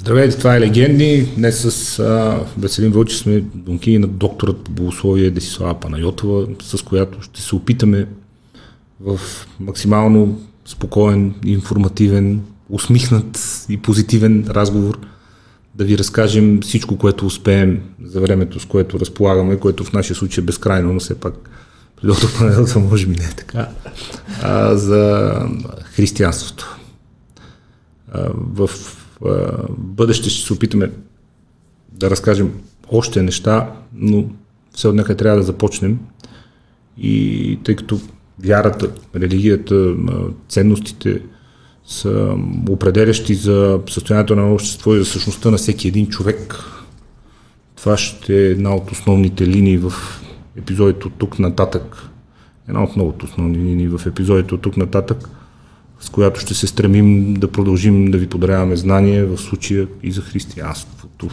Здравейте, това е Легенди. Днес с а, Веселин Вълчи сме донки на докторът по богословие Десислава Панайотова, с която ще се опитаме в максимално спокоен, информативен, усмихнат и позитивен разговор да ви разкажем всичко, което успеем за времето, с което разполагаме, което в нашия случай е безкрайно, но все пак доктор Панайотова може би не е така, а, за християнството. А, в бъдеще ще се опитаме да разкажем още неща, но все от трябва да започнем. И тъй като вярата, религията, ценностите са определящи за състоянието на общество и за същността на всеки един човек, това ще е една от основните линии в епизодите от тук нататък. Една от многото основни линии в епизодите от тук нататък – с която ще се стремим да продължим да ви подаряваме знания в случая и за християнството.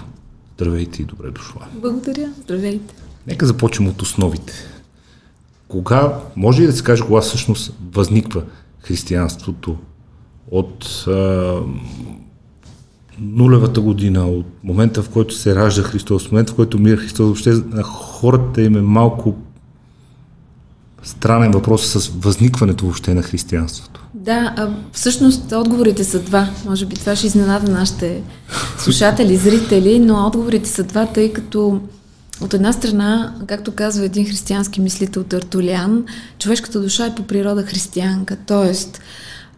Здравейте и добре дошла. Благодаря. Здравейте. Нека започнем от основите. Кога, може ли да се каже, кога всъщност възниква християнството от а, нулевата година, от момента в който се ражда Христос, от момента в който мира Христос, въобще на хората им е малко странен въпрос с възникването въобще на християнството. Да, а, всъщност отговорите са два. Може би това ще изненада нашите слушатели, зрители, но отговорите са два, тъй като от една страна, както казва един християнски мислител Тартулян, човешката душа е по природа християнка, т.е.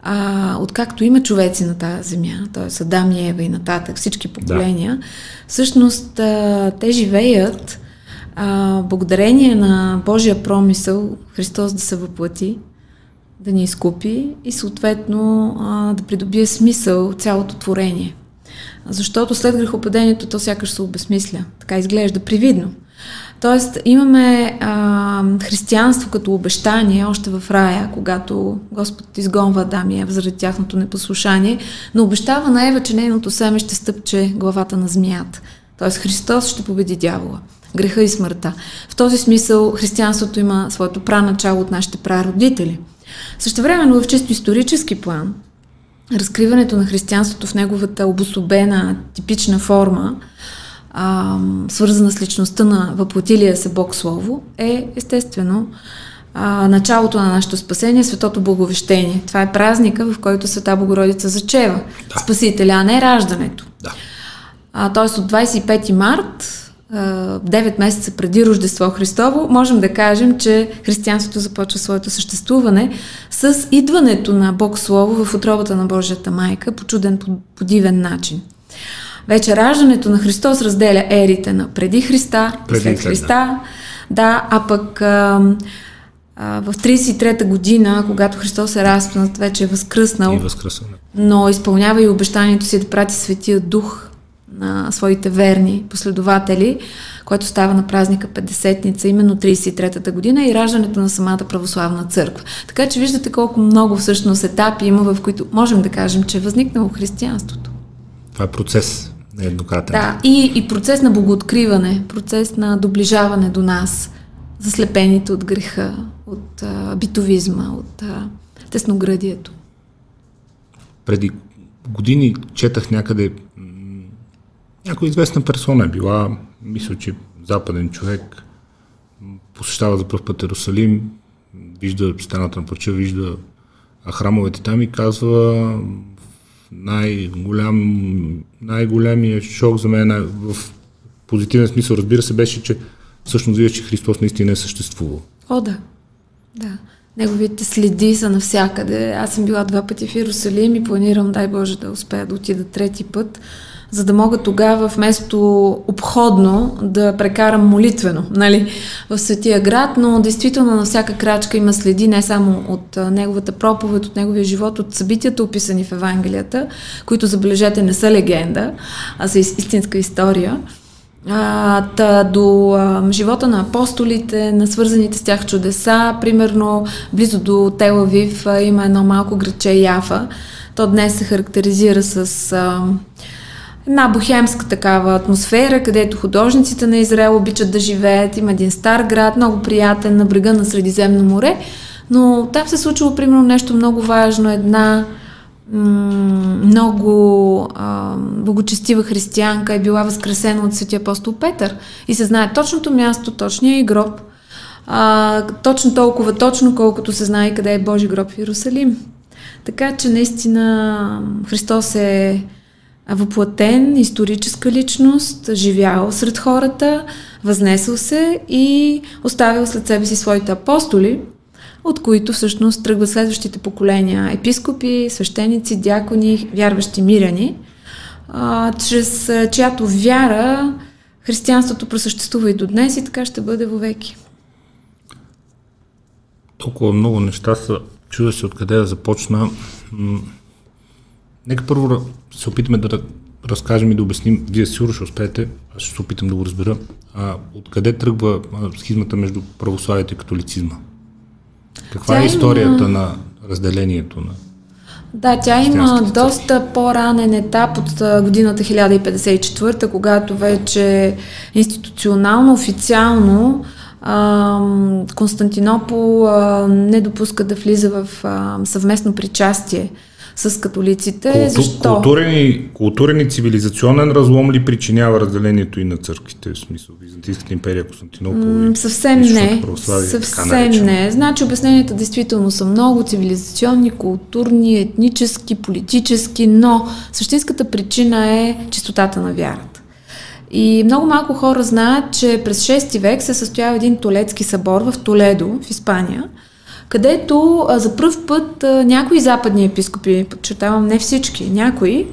А, откакто има човеци на тази земя, т.е. Адам и Ева и нататък, всички поколения, да. всъщност а, те живеят а, благодарение на Божия промисъл Христос да се въплати, да ни изкупи и съответно а, да придобие смисъл цялото творение. Защото след грехопадението то сякаш се обесмисля. Така изглежда привидно. Тоест имаме а, християнство като обещание още в рая, когато Господ изгонва Адам и Ева заради тяхното непослушание, но обещава на Ева, че нейното семе ще стъпче главата на змията. Тоест Христос ще победи дявола греха и смъртта. В този смисъл християнството има своето праначало от нашите прародители. Също времено в чисто исторически план, разкриването на християнството в неговата обособена, типична форма, а, свързана с личността на въплотилия се Бог Слово, е естествено а, началото на нашето спасение, светото благовещение. Това е празника, в който Света Богородица зачева да. Спасителя, а не раждането. Да. А, тоест от 25 март 9 месеца преди Рождество Христово, можем да кажем, че християнството започва своето съществуване с идването на Бог Слово в отробата на Божията майка по чуден, по дивен начин. Вече раждането на Христос разделя ерите на преди Христа, преди след Христа. Да, а пък а, а, в 33-та година, когато Христос е разпнат, вече е възкръснал, и възкръснал. но изпълнява и обещанието си да прати Светия Дух на своите верни последователи, което става на празника 50-ница, именно 33-та година и раждането на самата православна църква. Така че виждате колко много всъщност етапи има, в които можем да кажем, че е възникнало християнството. Това е процес нееднократен. Да, и, и процес на богооткриване, процес на доближаване до нас, заслепените от греха, от а, битовизма, от а, тесноградието. Преди години четах някъде някоя известна персона е била, мисля, че западен човек, посещава за първ път Иерусалим, вижда стената на парча, вижда храмовете там и казва най-голям, най-големия шок за мен в позитивен смисъл, разбира се, беше, че всъщност вижда, че Христос наистина е съществувал. О, да. Да. Неговите следи са навсякъде. Аз съм била два пъти в Иерусалим и планирам, дай Боже, да успея да отида трети път за да мога тогава вместо обходно да прекарам молитвено нали, в Светия град, но действително на всяка крачка има следи не само от неговата проповед, от неговия живот, от събитията описани в Евангелията, които забележете не са легенда, а са истинска история. А, та, до а, живота на апостолите, на свързаните с тях чудеса, примерно близо до Телавив има едно малко градче Яфа. То днес се характеризира с а, една бухемска такава атмосфера, където художниците на Израел обичат да живеят. Има един стар град, много приятен, на брега на Средиземно море. Но там се случило, примерно, нещо много важно. Една много а, благочестива християнка е била възкресена от светия апостол Петър и се знае точното място, точния и гроб, а, точно толкова точно, колкото се знае къде е Божи гроб в Иерусалим. Така че наистина Христос е въплатен, историческа личност, живял сред хората, възнесъл се и оставил след себе си своите апостоли, от които всъщност тръгват следващите поколения епископи, свещеници, дякони, вярващи миряни, чрез чиято вяра християнството просъществува и до днес и така ще бъде вовеки. Толкова много неща са, чуда се откъде да започна. Нека първо се опитаме да разкажем и да обясним, вие сигурно ще успеете, аз ще се опитам да го разбера, а, откъде тръгва схизмата между православието и католицизма? Каква тя е историята има... на разделението на да, тя има доста по-ранен етап от годината 1054, когато вече институционално, официално Константинопол не допуска да влиза в съвместно причастие с католиците. Култу, Защо? Културен и, културен и цивилизационен разлом ли причинява разделението и на църквите, в смисъл Византийската империя, Константинопол? М- съвсем не. Съвсем не. Значи обясненията действително са много цивилизационни, културни, етнически, политически, но същинската причина е чистотата на вярата. И много малко хора знаят, че през 6 век се състоява един толецки събор в Толедо, в Испания – където а, за първ път а, някои западни епископи, подчертавам не всички, някои,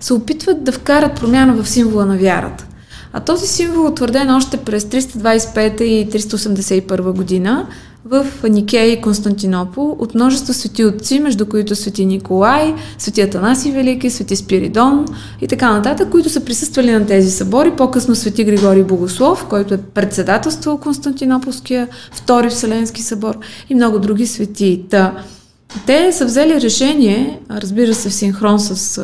се опитват да вкарат промяна в символа на вярата. А този символ е утвърден още през 325 и 381 година в Никея и Константинопол от множество свети отци, между които свети Николай, свети Атанаси Велики, свети Спиридон и така нататък, които са присъствали на тези събори. По-късно свети Григорий Богослов, който е председателствал Константинополския Втори Вселенски събор и много други свети. Та, те са взели решение, разбира се в синхрон с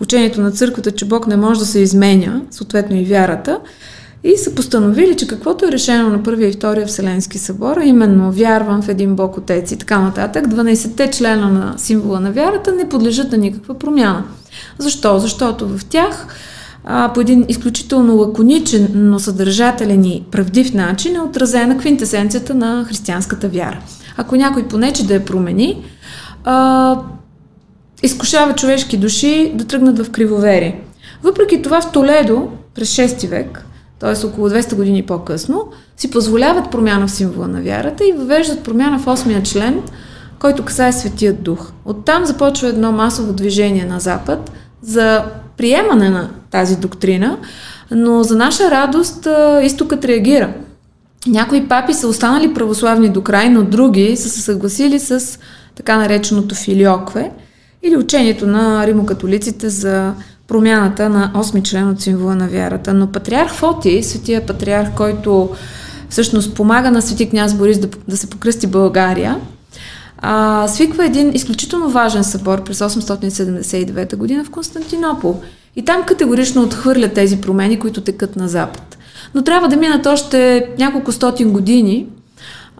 учението на църквата, че Бог не може да се изменя, съответно и вярата, и са постановили, че каквото е решено на първия и втория Вселенски събор, именно вярвам в един Бог Отец и така нататък, 12-те члена на символа на вярата не подлежат на никаква промяна. Защо? Защото в тях а, по един изключително лаконичен, но съдържателен и правдив начин е отразена квинтесенцията на християнската вяра. Ако някой понече да я промени, а, изкушава човешки души да тръгнат в кривоверие. Въпреки това в Толедо през 6 век т.е. около 200 години по-късно, си позволяват промяна в символа на вярата и въвеждат промяна в 8 член, който касае Светият Дух. Оттам започва едно масово движение на Запад за приемане на тази доктрина, но за наша радост изтокът реагира. Някои папи са останали православни до край, но други са се съгласили с така нареченото филиокве или учението на римокатолиците за промяната на 8 член от символа на вярата. Но патриарх Фоти, светия патриарх, който всъщност помага на свети княз Борис да, да се покръсти България, а, свиква един изключително важен събор през 879 година в Константинопол. И там категорично отхвърля тези промени, които текат на Запад. Но трябва да минат още няколко стотин години,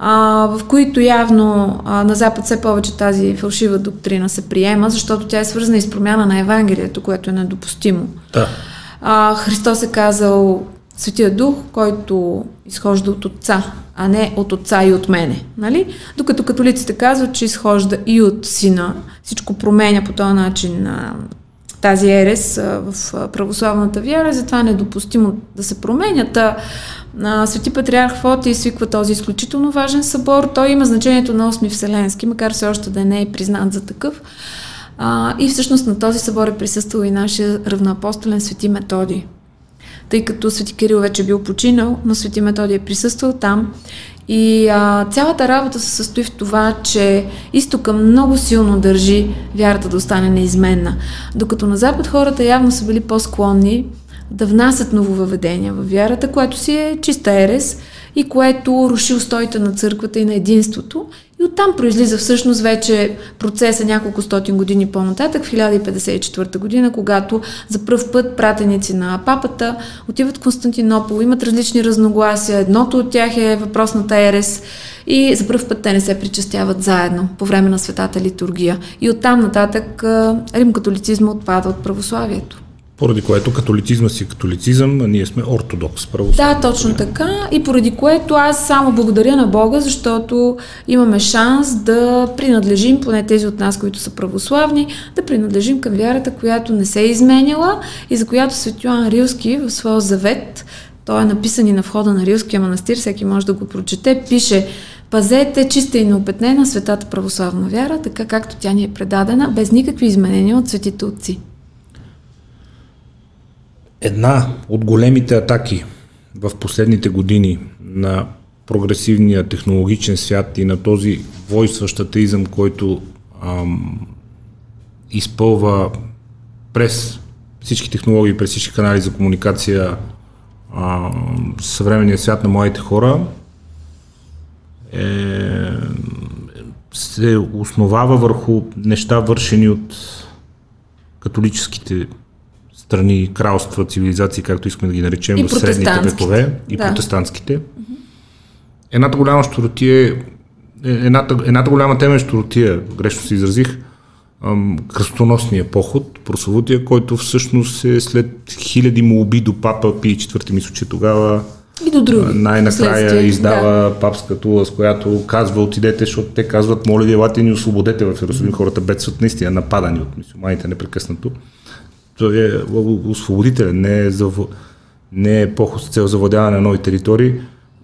а, в които явно а, на Запад все повече тази фалшива доктрина се приема, защото тя е свързана и с промяна на Евангелието, което е недопустимо. Да. А, Христос е казал Светия Дух, който изхожда от Отца, а не от Отца и от мене. Нали? Докато католиците казват, че изхожда и от Сина. Всичко променя по този начин а, тази ерес в православната вяра, затова е недопустимо да се променят. Свети Патриарх Фоти свиква този изключително важен събор. Той има значението на 8 Вселенски, макар все още да не е признат за такъв. А, и всъщност на този събор е присъствал и нашия равноапостолен Свети Методи. Тъй като Свети Кирил вече е бил починал, но Свети Методи е присъствал там. И а, цялата работа се състои в това, че изтока много силно държи вярата да остане неизменна. Докато на Запад хората явно са били по-склонни да внасят нововъведения в вярата, което си е чиста ерес и което руши устоите на църквата и на единството. И оттам произлиза всъщност вече процеса няколко стотин години по-нататък, в 1054 година, когато за първ път пратеници на папата отиват в Константинопол, имат различни разногласия. Едното от тях е въпросната ерес и за първ път те не се причастяват заедно по време на светата литургия. И оттам нататък римкатолицизма отпада от православието. Поради което католицизма си е католицизъм, а ние сме ортодокс православие. Да, точно така. И поради което аз само благодаря на Бога, защото имаме шанс да принадлежим, поне тези от нас, които са православни, да принадлежим към вярата, която не се е изменяла и за която Свети Йоан Рилски в своя завет, той е написан и на входа на Рилския манастир, всеки може да го прочете, пише Пазете чиста и неопетнена светата православна вяра, така както тя ни е предадена, без никакви изменения от светите отци. Една от големите атаки в последните години на прогресивния технологичен свят и на този войстващ атеизъм, който ам, изпълва през всички технологии, през всички канали за комуникация ам, съвременния свят на моите хора, е, се основава върху неща вършени от католическите страни, кралства, цивилизации, както искаме да ги наречем, и в средните векове и да. протестантските. Едната голяма щуротия е, едната, едната голяма тема е щуротия, грешно се изразих, кръстоносния поход, прословутия, който всъщност е след хиляди молби до папа Пи четвърти, мисля, че тогава и до други. Най-накрая издава да. папска тула, с която казва отидете, защото те казват, моля ви, елате ни освободете в Иерусалим. Хората бедстват наистина нападани от мусулманите непрекъснато той е освободителен, не е, зав... не е поход с цел завладяване на нови територии,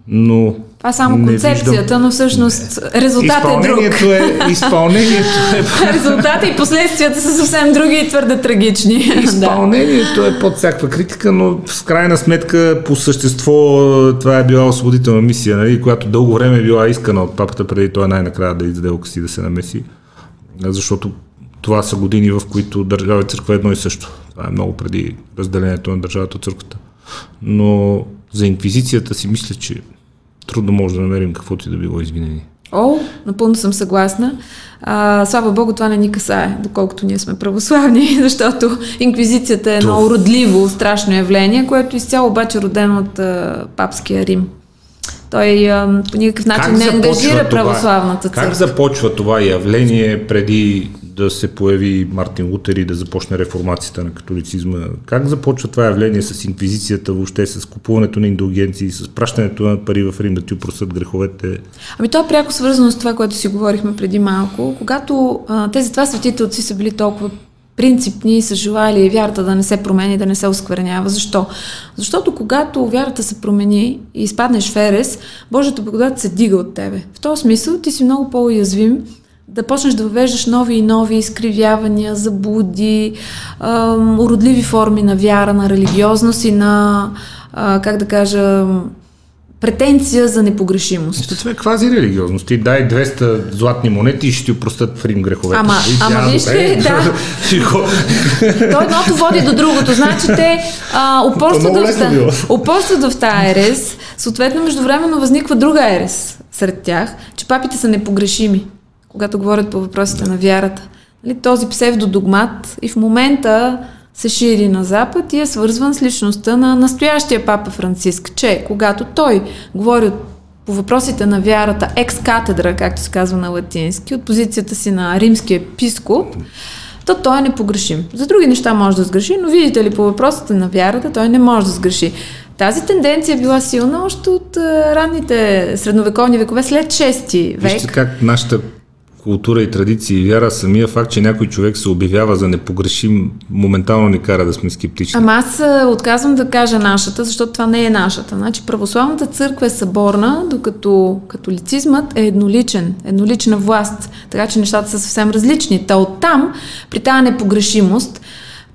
но това е само концепцията, виждам... но всъщност резултатът е друг. Е, изпълнението е... Резултата и последствията са съвсем други и твърде трагични. Изпълнението е под всякаква критика, но в крайна сметка по същество това е била освободителна мисия, нали, която дълго време е била искана от папата, преди той най-накрая да издаде си да се намеси. Защото това са години, в които държава и църква е едно и също. Това е много преди разделението на държавата от църквата. Но за инквизицията си мисля, че трудно може да намерим каквото и да било извинение. О, напълно съм съгласна. А, слава Богу, това не ни касае, доколкото ние сме православни, защото инквизицията е едно родливо, страшно явление, което изцяло обаче родено от а, папския Рим. Той а, по никакъв начин как не ангажира православната църква. Как започва това явление преди да се появи Мартин Лутер и да започне реформацията на католицизма. Как започва това явление с инквизицията, въобще с купуването на индулгенции, с пращането на пари в Рим да ти упростят греховете? Ами то е пряко свързано с това, което си говорихме преди малко. Когато а, тези два светите отци са били толкова принципни са желали вярата да не се промени, да не се осквернява. Защо? Защото когато вярата се промени и изпаднеш в ерес, Божията благодат се дига от тебе. В този смисъл ти си много по-уязвим да почнеш да въвеждаш нови и нови изкривявания, заблуди, а, уродливи форми на вяра, на религиозност и на, а, как да кажа, претенция за непогрешимост. Ето това е квази религиозност. Ти дай 200 златни монети и ще ти опростат в Рим греховете. Ама, ама виж ли, да. То едното води до другото. Значи те упорстват, в, упорстват в тази ерес, съответно междувременно възниква друга ерес сред тях, че папите са непогрешими когато говорят по въпросите на вярата. Нали, този псевдодогмат и в момента се шири на Запад и е свързван с личността на настоящия папа Франциск, че когато той говори по въпросите на вярата екс-катедра, както се казва на латински, от позицията си на римски епископ, то той е непогрешим. За други неща може да сгреши, но видите ли, по въпросите на вярата той не може да сгреши. Тази тенденция е била силна още от ранните средновековни векове, след 6 век. Вижте как нашата култура и традиции и вяра, самия факт, че някой човек се обявява за непогрешим, моментално ни кара да сме скептични. Ама аз отказвам да кажа нашата, защото това не е нашата. Значи православната църква е съборна, докато католицизмът е едноличен, еднолична власт. Така че нещата са съвсем различни. Та оттам, при тази непогрешимост,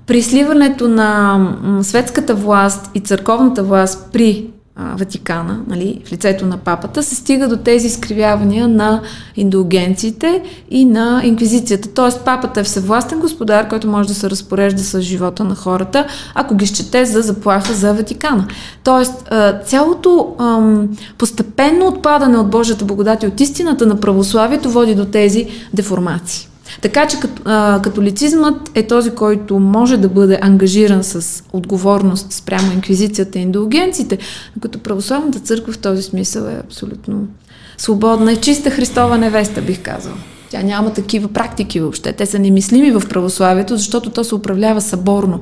при сливането на светската власт и църковната власт при Ватикана, нали, в лицето на папата, се стига до тези изкривявания на индулгенциите и на инквизицията. Тоест папата е всевластен господар, който може да се разпорежда с живота на хората, ако ги счете за заплаха за Ватикана. Тоест цялото постепенно отпадане от Божията благодат и от истината на православието води до тези деформации. Така че католицизмът е този, който може да бъде ангажиран с отговорност спрямо инквизицията и индулгенците, докато православната църква в този смисъл е абсолютно свободна и чиста Христова невеста, бих казал. Тя няма такива практики въобще. Те са немислими в православието, защото то се управлява съборно.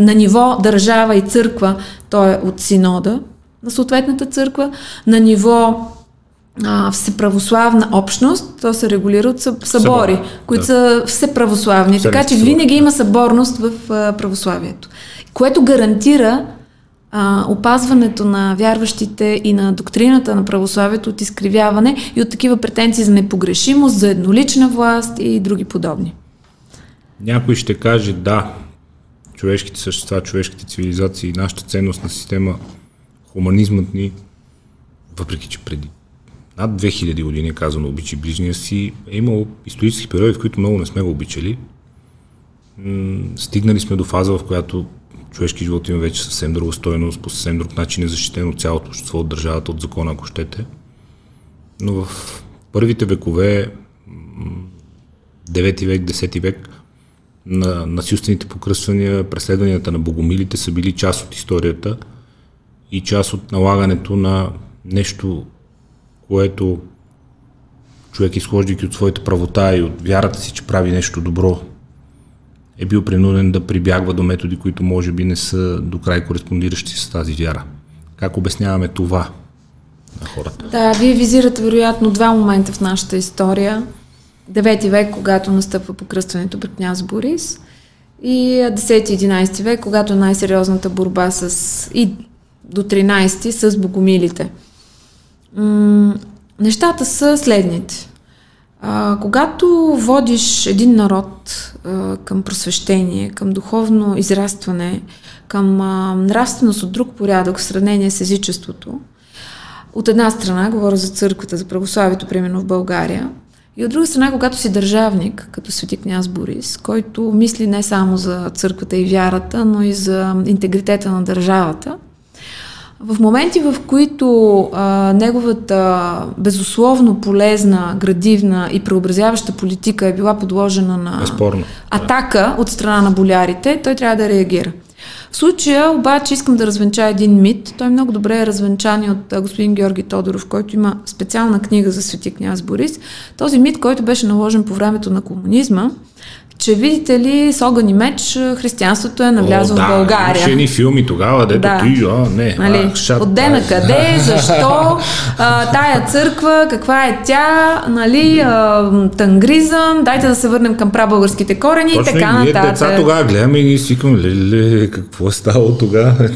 На ниво държава и църква, то е от синода на съответната църква. На ниво а, всеправославна общност, то се регулира от събори, Събор, които да. са всеправославни. Така че винаги има съборност в а, православието, което гарантира а, опазването на вярващите и на доктрината на православието от изкривяване и от такива претенции за непогрешимост, за еднолична власт и други подобни. Някой ще каже да, човешките същества, човешките цивилизации, нашата ценностна система, хуманизмът ни, въпреки че преди над 2000 години, казано обичи ближния си, е имало исторически периоди, в които много не сме го обичали. Стигнали сме до фаза, в която човешки живот има вече съвсем друга стоеност, по съвсем друг начин е защитено цялото общество от държавата, от закона, ако щете. Но в първите векове, 9 век, 10 век, на насилствените покръствания, преследванията на богомилите са били част от историята и част от налагането на нещо, което човек, изхождайки от своята правота и от вярата си, че прави нещо добро, е бил принуден да прибягва до методи, които може би не са до край кореспондиращи с тази вяра. Как обясняваме това на хората? Да, вие визирате вероятно два момента в нашата история. Девети век, когато настъпва покръстването пред княз Борис и 10-11 век, когато най-сериозната борба с и до 13 с богомилите. М- нещата са следните. А, когато водиш един народ а, към просвещение, към духовно израстване, към а, нравственост от друг порядък в сравнение с езичеството, от една страна, говоря за църквата, за православието, примерно в България, и от друга страна, когато си държавник, като свети княз Борис, който мисли не само за църквата и вярата, но и за интегритета на държавата, в моменти, в които а, неговата безусловно полезна, градивна и преобразяваща политика е била подложена на Безспорно. атака от страна на болярите, той трябва да реагира. В случая обаче искам да развенча един мит. Той много добре е развенчан и от господин Георги Тодоров, който има специална книга за свети княз Борис. Този мит, който беше наложен по времето на комунизма, че видите ли с огън и меч християнството е навлязло в България. Ни филми тогава, дето да. ти, а, не, нали? а, шат, От на къде, защо, а, тая църква, каква е тя, нали, а, тангризъм, дайте да се върнем към прабългарските корени Точно и така нататък. Точно деца тогава гледаме и ние си викаме, леле, какво е стало тогава?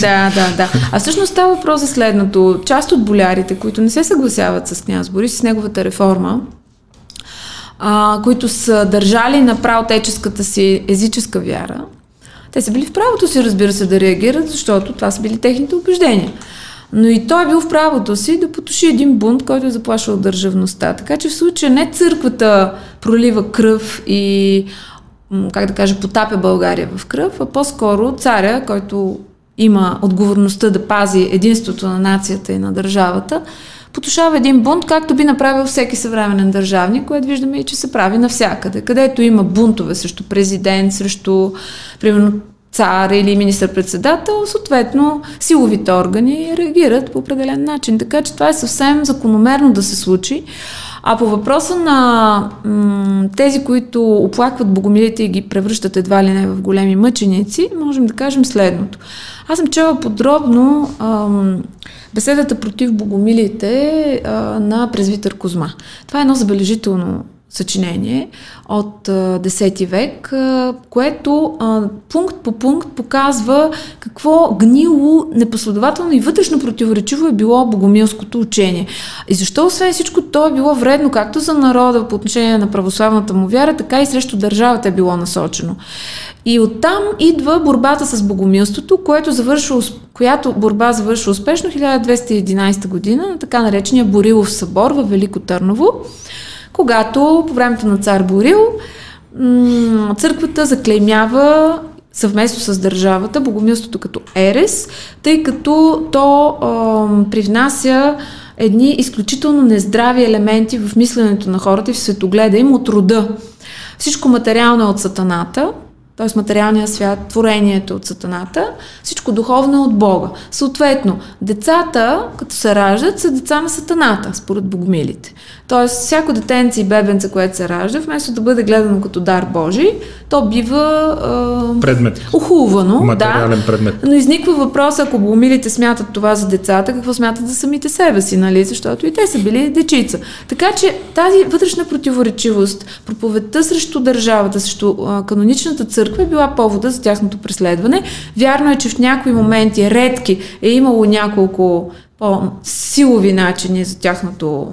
да, да, да. А всъщност става въпрос за следното. Част от болярите, които не се съгласяват с княз Борис с неговата реформа, а, които са държали на правотеческата си езическа вяра, те са били в правото си, разбира се, да реагират, защото това са били техните убеждения. Но и той е бил в правото си да потуши един бунт, който е заплашвал държавността. Така че в случая не църквата пролива кръв и, как да кажа, потапя България в кръв, а по-скоро царя, който има отговорността да пази единството на нацията и на държавата, потушава един бунт, както би направил всеки съвременен държавник, което виждаме и, че се прави навсякъде. Където има бунтове срещу президент, срещу, примерно, цар или министър-председател, съответно силовите органи реагират по определен начин. Така че това е съвсем закономерно да се случи. А по въпроса на м- тези, които оплакват богомилите и ги превръщат едва ли не в големи мъченици, можем да кажем следното. Аз съм чела подробно ам, беседата против богомилите а, на презвитър Козма. Това е едно забележително съчинение от 10 век, което пункт по пункт показва какво гнило, непоследователно и вътрешно противоречиво е било богомилското учение. И защо освен всичко то е било вредно както за народа по отношение на православната му вяра, така и срещу държавата е било насочено. И оттам идва борбата с богомилството, което завършва, която борба завършва успешно 1211 година на така наречения Борилов събор в Велико Търново, когато по времето на цар Борил църквата заклеймява съвместно с държавата богомилството като ерес, тъй като то е, привнася едни изключително нездрави елементи в мисленето на хората и в светогледа им от рода. Всичко материално е от сатаната, т.е. материалния свят, творението от сатаната, всичко духовно е от Бога. Съответно, децата, като се раждат, са деца на сатаната, според богомилите. Тоест, всяко детенце и бебенце, което се ражда, вместо да бъде гледано като дар Божий, то бива е, предмет. ухулвано. Материален да, предмет. Но изниква въпрос, ако богомилите смятат това за децата, какво смятат за самите себе си, нали? Защото и те са били дечица. Така че тази вътрешна противоречивост, проповедта срещу държавата, срещу а, каноничната църква е била повода за тяхното преследване. Вярно е, че в някои моменти, редки, е имало няколко по-силови начини за тяхното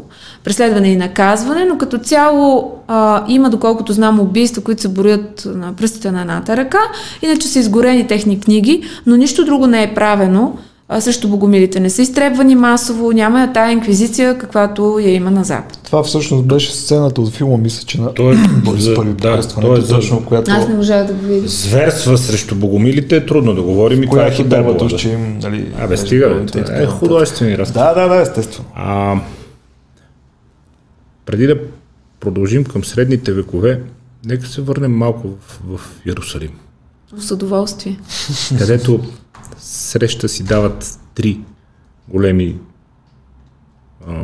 преследване и наказване, но като цяло а, има, доколкото знам, убийства, които се борят на пръстите на едната ръка, иначе са изгорени техни книги, но нищо друго не е правено а, срещу богомилите. Не са изтребвани масово, няма я тая инквизиция, каквато я има на Запад. Това всъщност беше сцената от филма, мисля, че на Той, Борис Първи да, той е точно, която... Аз не можах да го видя. Зверства срещо богомилите е трудно да говорим и това е хипербола. Да. Им, нали, Абе, стига, бе, това е художествени разказ. Да, да, да, естествено. А, преди да продължим към средните векове, нека се върнем малко в, в Иерусалим. С удоволствие. Където среща си дават три големи а,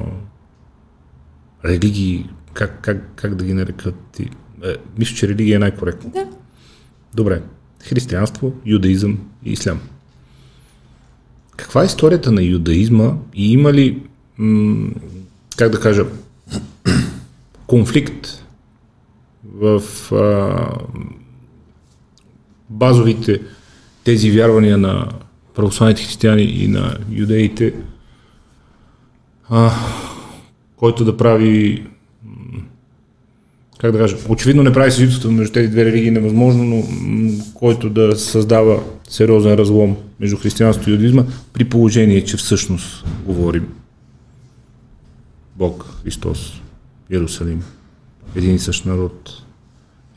религии, как, как, как да ги нарекат? Е, мисля, че религия е най-коректна. Да. Добре. Християнство, юдаизъм и ислям. Каква е историята на юдаизма и има ли, м- как да кажа, конфликт в а, базовите тези вярвания на православните християни и на юдеите, а, който да прави как да кажа, очевидно не прави съжителство между тези две религии невъзможно, но който да създава сериозен разлом между християнството и юдизма, при положение, че всъщност говорим Бог, Христос, Иерусалим, един и същ народ,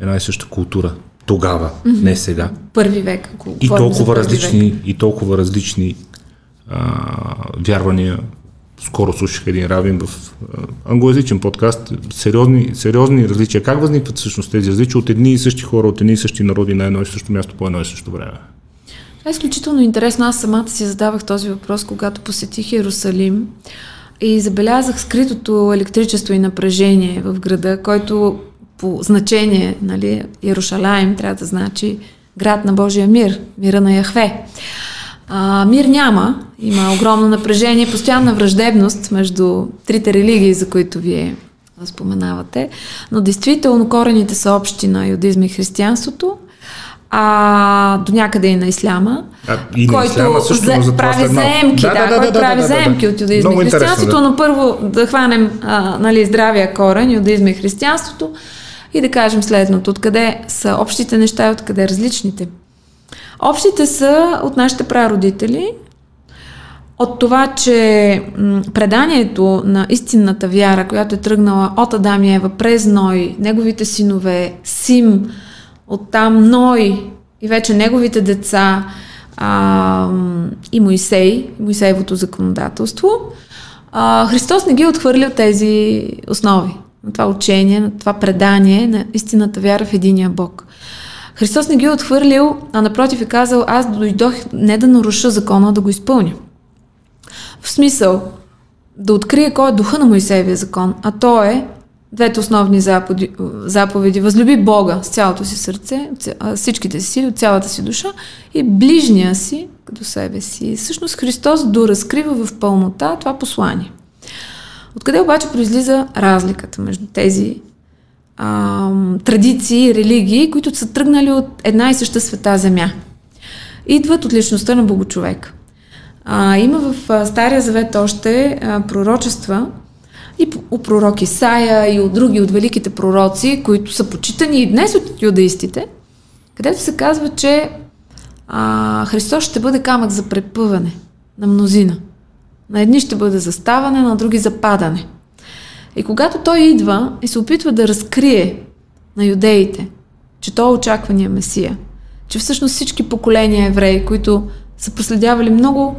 една и съща култура, тогава, mm-hmm. не сега. Първи век. Ако и толкова различни, век. и толкова различни а, вярвания. Скоро слушах един равин в а, англоязичен подкаст. Сериозни, сериозни различия. Как възникват всъщност тези различия от едни и същи хора, от едни и същи народи на едно и също място по едно и също време? Това е изключително интересно. Аз самата си задавах този въпрос, когато посетих Иерусалим и забелязах скритото електричество и напрежение в града, който по значение, нали, Иерушалаем трябва да значи град на Божия мир, мира на Яхве. А, мир няма, има огромно напрежение, постоянна враждебност между трите религии, за които вие споменавате, но действително корените са общи на юдизма и християнството, а до някъде и на исляма, а, и който исляма също, за, прави заемки, да, да, да, който да, прави да, заемки да, да. от юдизма и християнството, да. но първо да хванем а, нали, здравия корен, юдизма и християнството, и да кажем следното. Откъде са общите неща и откъде различните? Общите са от нашите прародители, от това, че преданието на истинната вяра, която е тръгнала от Адам и Ева през Ной, неговите синове, Сим, оттам Ной и вече неговите деца а, и Моисей, Моисеевото законодателство, а, Христос не ги е отхвърлил тези основи на това учение, на това предание, на истината вяра в единия Бог. Христос не ги е отхвърлил, а напротив е казал, аз дойдох не да наруша закона, а да го изпълня. В смисъл, да открие кой е духа на Моисеевия закон, а то е двете основни заповеди, заповеди. Възлюби Бога с цялото си сърце, всичките си сили, от цялата си душа и ближния си като себе си. Всъщност Христос доразкрива в пълнота това послание. Откъде обаче произлиза разликата между тези а, традиции, религии, които са тръгнали от една и съща света земя? Идват от личността на Богочовек. А, има в Стария Завет още а, пророчества и у пророк Исаия и от други, от великите пророци, които са почитани и днес от юдаистите, където се казва, че а, Христос ще бъде камък за препъване на мнозина. На едни ще бъде заставане, на други западане. И когато той идва и се опитва да разкрие на юдеите, че той е очаквания Месия, че всъщност всички поколения евреи, които са проследявали много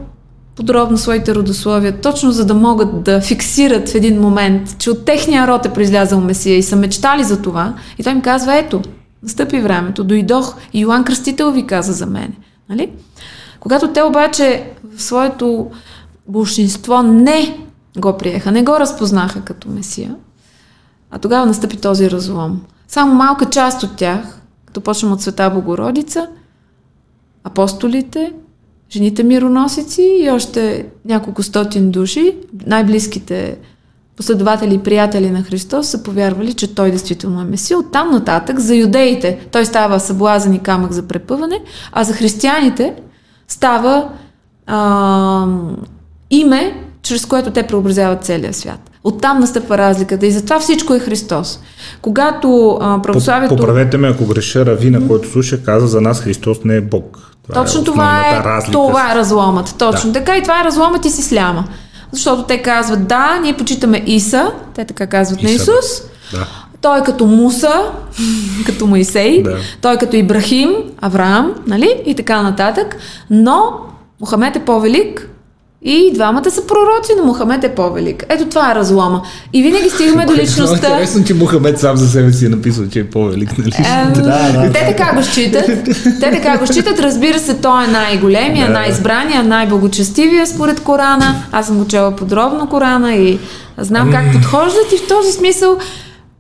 подробно своите родословия, точно за да могат да фиксират в един момент, че от техния род е произлязал Месия и са мечтали за това. И той им казва, ето, Настъпи времето, дойдох и Йоан Кръстител ви каза за мен. Нали? Когато те обаче в своето большинство не го приеха, не го разпознаха като Месия, а тогава настъпи този разлом. Само малка част от тях, като почнем от Света Богородица, апостолите, жените мироносици и още няколко стотин души, най-близките последователи и приятели на Христос са повярвали, че Той действително е Месия. Оттам нататък за юдеите Той става съблазен и камък за препъване, а за християните става а, име, чрез което те преобразяват целия свят. Оттам настъпва разликата и затова всичко е Христос. Когато а, православието... Поправете ме, ако греша, Равина, който слуша, каза за нас Христос не е Бог. Това Точно е това е, разлика. това е разломът. Точно да. така и това е разломът и с исляма. Защото те казват, да, ние почитаме Иса, те така казват Иса, на Исус. Да. Той е като Муса, като Моисей, да. той е като Ибрахим, Авраам, нали? И така нататък. Но Мохамед е по-велик, и двамата са пророци, но Мохамед е по-велик. Ето това е разлома. И винаги стигаме до личността. Интересно, че Мохамед сам за себе си е написал, че е по-велик. Нали? Ем, да, да. Те така го считат. Те така го считат. Разбира се, той е най-големия, да. най-избрания, най-благочестивия според Корана. Аз съм го чела подробно Корана и знам как подхождат и в този смисъл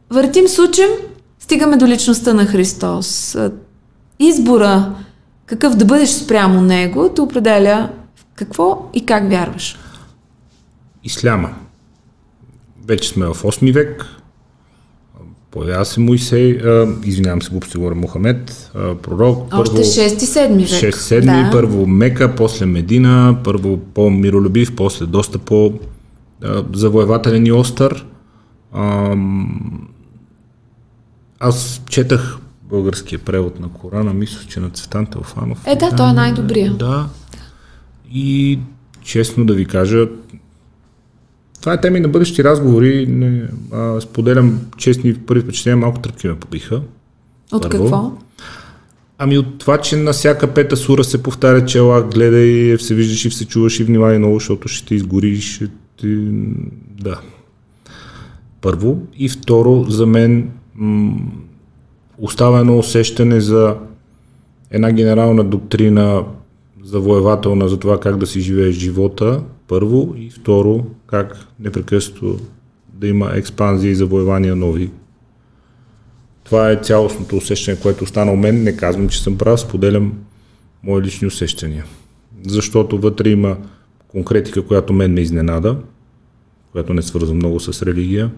въртим с учим, стигаме до личността на Христос. Избора какъв да бъдеш спрямо него, те определя какво и как вярваш? Исляма. Вече сме в 8 век. Появява се Моисей, извинявам се, глупо говоря, Мохамед, пророк. Още 6-7 век. 6-7, да. първо Мека, после Медина, първо по-миролюбив, после доста по-завоевателен и остър. Аз четах българския превод на Корана, мисля, че на Цветан Телфанов. Е, да, той е най-добрия. Да, и честно да ви кажа, това е теми на бъдещи разговори. Не, а, споделям честни първи впечатления, малко тръпки ме побиха. От първо. какво? Ами от това, че на всяка пета сура се повтаря, че ела гледай, се виждаш и се чуваш и внимай много, защото ще те изгори, ще ти... Да. Първо. И второ, за мен м- остава едно усещане за една генерална доктрина завоевателна за това как да си живееш живота, първо, и второ, как непрекъснато да има експанзия и завоевания нови. Това е цялостното усещане, което остана у мен. Не казвам, че съм прав, споделям мои лични усещания. Защото вътре има конкретика, която мен ме изненада, която не свързва много с религия.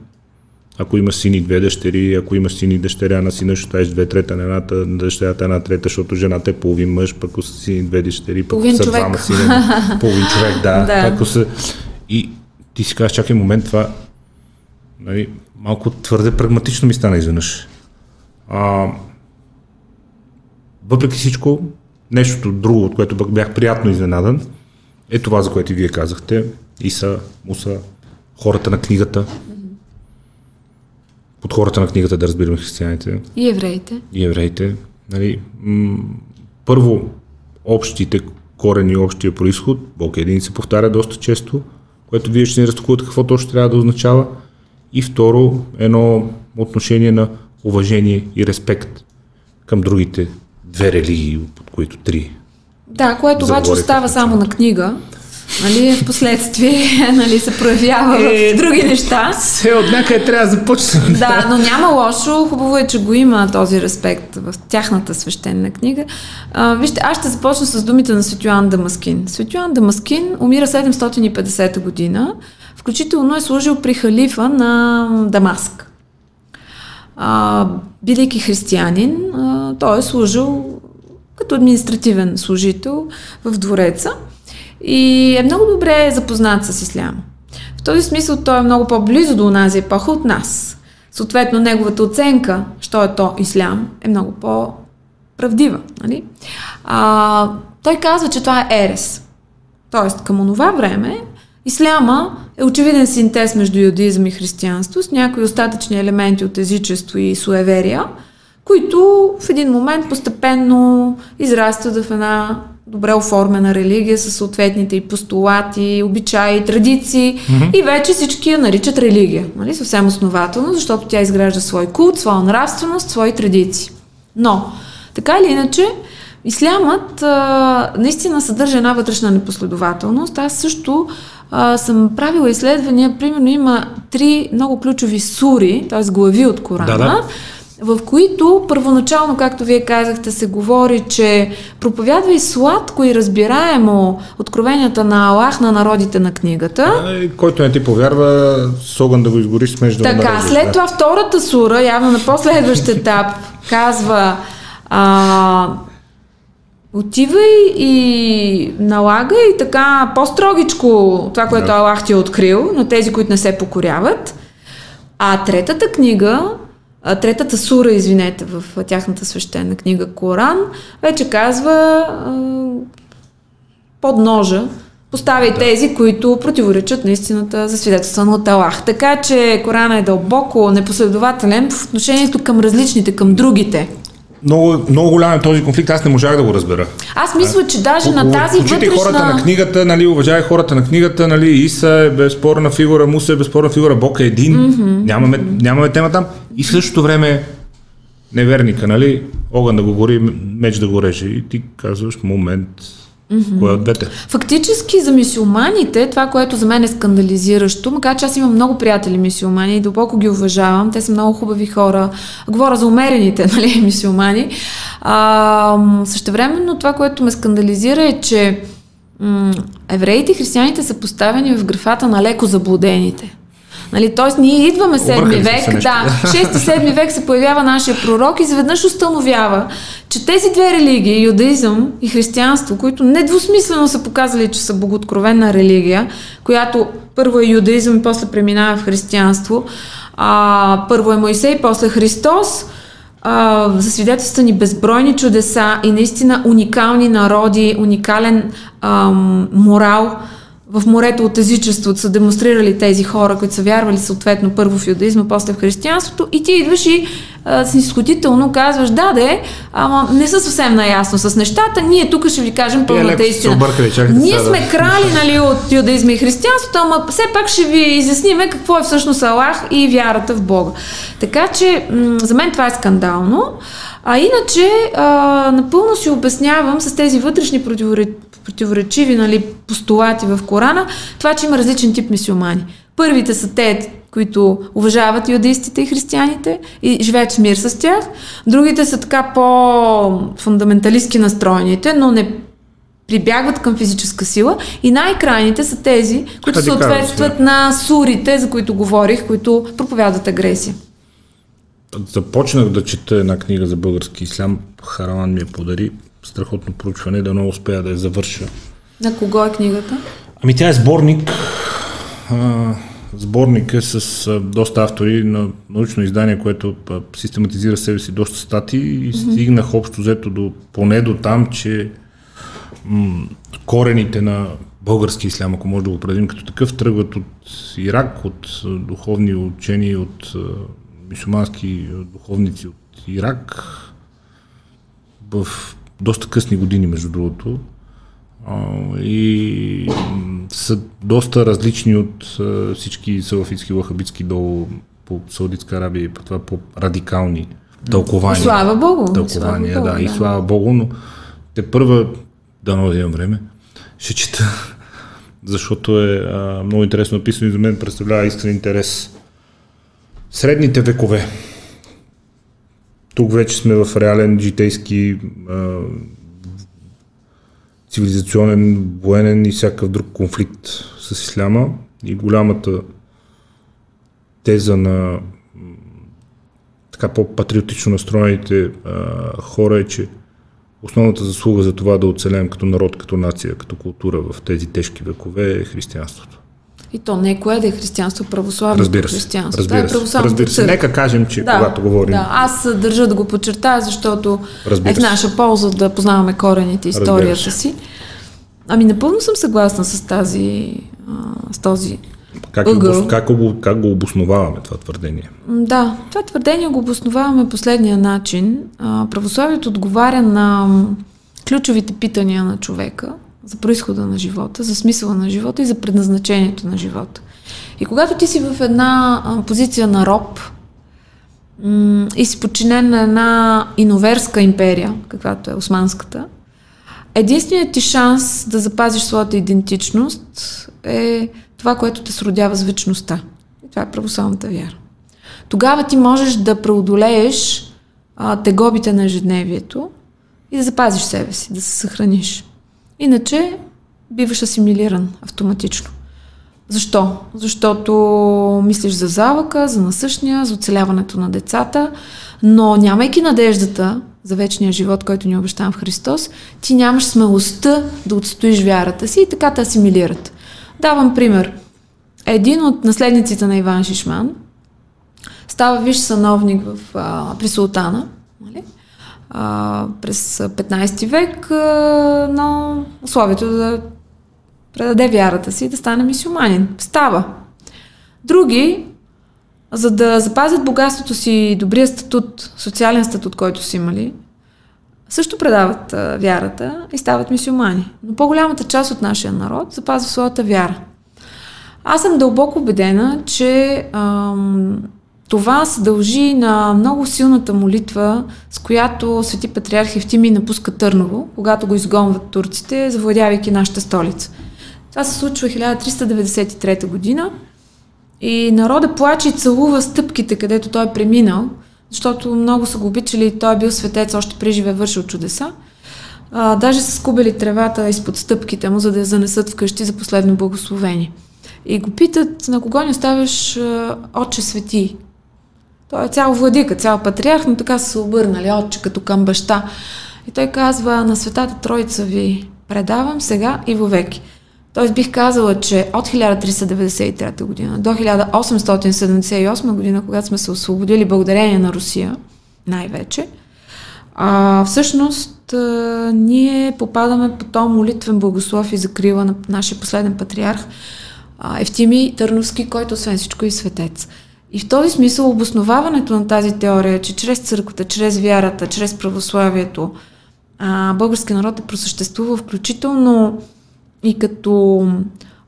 Ако имаш сини две дъщери, ако имаш сини дъщеря на сина, ще ставиш две трета на едната, на дъщерята една трета, защото жената е половин мъж, пък ако са сини две дъщери, пък половин са човек. двама сини, половин човек, да. да. Са... И ти си казваш, чакай момент, това нали, малко твърде прагматично ми стана изведнъж. А, въпреки всичко, нещото друго, от което бях приятно изненадан, е това, за което и вие казахте. Иса, Муса, хората на книгата, под хората на книгата да разбираме християните. И евреите. И евреите. Нали, м- първо, общите корени, общия происход, Бог е един се повтаря доста често, което вие ще ни разтокувате какво точно трябва да означава. И второ, едно отношение на уважение и респект към другите две религии, под които три. Да, което обаче остава само на книга нали, в последствие нали, се проявява е, в други неща. Се от някъде трябва да започнем. Да, но няма лошо. Хубаво е, че го има този респект в тяхната свещена книга. А, вижте, аз ще започна с думите на Светюан Дамаскин. Светюан Дамаскин умира 750 година. Включително е служил при халифа на Дамаск. А, бидейки християнин, а, той е служил като административен служител в двореца. И е много добре запознат с исляма. В този смисъл той е много по-близо до онази епоха от нас. Съответно, неговата оценка, що е то ислям, е много по-правдива. Нали? А, той казва, че това е ерес. Тоест, към онова време, исляма е очевиден синтез между юдизъм и християнство с някои остатъчни елементи от езичество и суеверия, които в един момент постепенно израстват в една добре оформена религия с съответните и постулати, обичаи, традиции mm-hmm. и вече всички я наричат религия. Нали? Съвсем основателно, защото тя изгражда свой култ, своя нравственост, свои традиции. Но, така или иначе, Ислямът а, наистина съдържа една вътрешна непоследователност. Аз също а, съм правила изследвания. Примерно има три много ключови сури, т.е. глави от Корана. Да, да в които първоначално, както вие казахте, се говори, че проповядва сладко и разбираемо откровенията на Аллах на народите на книгата. Който не ти повярва, с огън да го изгориш между Така, да след това втората сура, явно на последващ етап, казва а, отивай и налагай така по-строгичко това, което да. Аллах ти е открил на тези, които не се покоряват. А третата книга третата сура, извинете, в тяхната свещена книга Коран, вече казва под ножа поставяй да. тези, които противоречат на истината за свидетелство от Аллах. Така че Корана е дълбоко непоследователен в отношението към различните, към другите много, много голям е този конфликт, аз не можах да го разбера. Аз мисля, че даже на тази вътрешна... хората на книгата, нали, уважавай хората на книгата, нали, Иса е безспорна фигура, Муса е безспорна фигура, Бог е един, mm-hmm. нямаме, нямаме тема там. И в същото време неверника, нали, огън да го гори, меч да го реже. И ти казваш, момент, Mm-hmm. Кое от двете? Фактически за мисиоманите, това, което за мен е скандализиращо, макар че аз имам много приятели мисиомани и дълбоко ги уважавам, те са много хубави хора, говоря за умерените нали, мисиомани, а, същевременно това, което ме скандализира е, че м- евреите и християните са поставени в графата на леко заблудените. Нали, Тоест, ние идваме 7 век, да, 6-7 век се появява нашия пророк и изведнъж установява, че тези две религии, юдаизъм и християнство, които недвусмислено са показали, че са богооткровена религия, която първо е юдаизъм и после преминава в християнство, а, първо е Моисей, после Христос, а, засвидетелствани безбройни чудеса и наистина уникални народи, уникален ам, морал – в морето от езичеството са демонстрирали тези хора, които са вярвали съответно първо в юдаизма, после в християнството и ти идваш и а, снисходително казваш, да, де, ама не са съвсем наясно с нещата, ние тук ще ви кажем пълната истина. Объркали, ние сме крали нали, от юдаизма и християнството, ама все пак ще ви изясниме какво е всъщност Аллах и вярата в Бога. Така че м- за мен това е скандално. А иначе, а, напълно си обяснявам с тези вътрешни противоречиви нали, постулати в Корана, това, че има различен тип мисиомани. Първите са те, които уважават юдистите и християните и живеят в мир с тях. Другите са така по-фундаменталистски настроените, но не прибягват към физическа сила. И най-крайните са тези, които съответстват на сурите, за които говорих, които проповядат агресия. Започнах да чета една книга за български ислям. Хараман ми я подари. Страхотно проучване, да много успея да я завърша. На кого е книгата? Ами тя е сборник. А, сборник е с а, доста автори на научно издание, което а, систематизира себе си доста стати и mm-hmm. стигнах общо взето до, поне до там, че м- корените на български ислям, ако може да го определим като такъв, тръгват от Ирак, от духовни учения, от мусулмански духовници от Ирак в доста късни години, между другото. И са доста различни от всички салафитски лахабитски долу по Саудитска Арабия и по това по-радикални тълкования. Слава Богу! Тълкования, слава Богу, да, да, и слава Богу, но те първа, да имам време, ще чета, защото е а, много интересно написано и за мен представлява искрен интерес Средните векове. Тук вече сме в реален житейски а, цивилизационен, военен и всякакъв друг конфликт с исляма и голямата теза на така по-патриотично настроените а, хора е, че основната заслуга за това да оцелем като народ, като нация, като култура в тези тежки векове е християнството. И то не е кое да е християнство, православно разбира се, християнство. Разбира е се. Разбира се. Нека кажем, че да, когато говорим... Да, аз държа да го подчертая, защото разбира е в наша полза да познаваме корените, историята си. Ами напълно съм съгласна с тази, а, с този как, ъгъл. Как, как, как го обосноваваме това твърдение? Да, това твърдение го обосноваваме последния начин. А, православието отговаря на ключовите питания на човека – за происхода на живота, за смисъла на живота и за предназначението на живота. И когато ти си в една позиция на роб, и си подчинен на една иноверска империя, каквато е османската, единственият ти шанс да запазиш своята идентичност е това, което те сродява с вечността. И това е православната вяра. Тогава ти можеш да преодолееш тегобите на ежедневието и да запазиш себе си, да се съхраниш. Иначе биваш асимилиран автоматично. Защо? Защото мислиш за залъка, за насъщния, за оцеляването на децата, но нямайки надеждата за вечния живот, който ни обещава в Христос, ти нямаш смелостта да отстоиш вярата си и така те асимилират. Давам пример. Един от наследниците на Иван Шишман става виж сановник в, а, при султана, нали? А, през 15 век, а, но условието да предаде вярата си и да стане мисюманин. Става. Други, за да запазят богатството си и добрия статут, социален статут, който си имали, също предават а, вярата и стават мисюмани. Но по-голямата част от нашия народ запазва своята вяра. Аз съм дълбоко убедена, че ам, това се дължи на много силната молитва, с която свети патриарх Евтимий напуска Търново, когато го изгонват турците, завладявайки нашата столица. Това се случва 1393 година и народа плаче и целува стъпките, където той е преминал, защото много са го обичали и той е бил светец, още при живе вършил чудеса. А, даже са скубили тревата изпод стъпките му, за да я занесат вкъщи за последно благословение. И го питат, на кого не оставяш отче свети? Той е цял владика, цял патриарх, но така са се обърнали, отче като към баща. И той казва, на Светата Троица ви предавам сега и вовеки. Тоест бих казала, че от 1393 година до 1878 година, когато сме се освободили благодарение на Русия, най-вече, а, всъщност а, ние попадаме по този молитвен благослов и закрила на нашия последен патриарх а, Евтими Търновски, който освен всичко е светец. И в този смисъл обосноваването на тази теория, че чрез църквата, чрез вярата, чрез православието, а, български народ е просъществува включително и като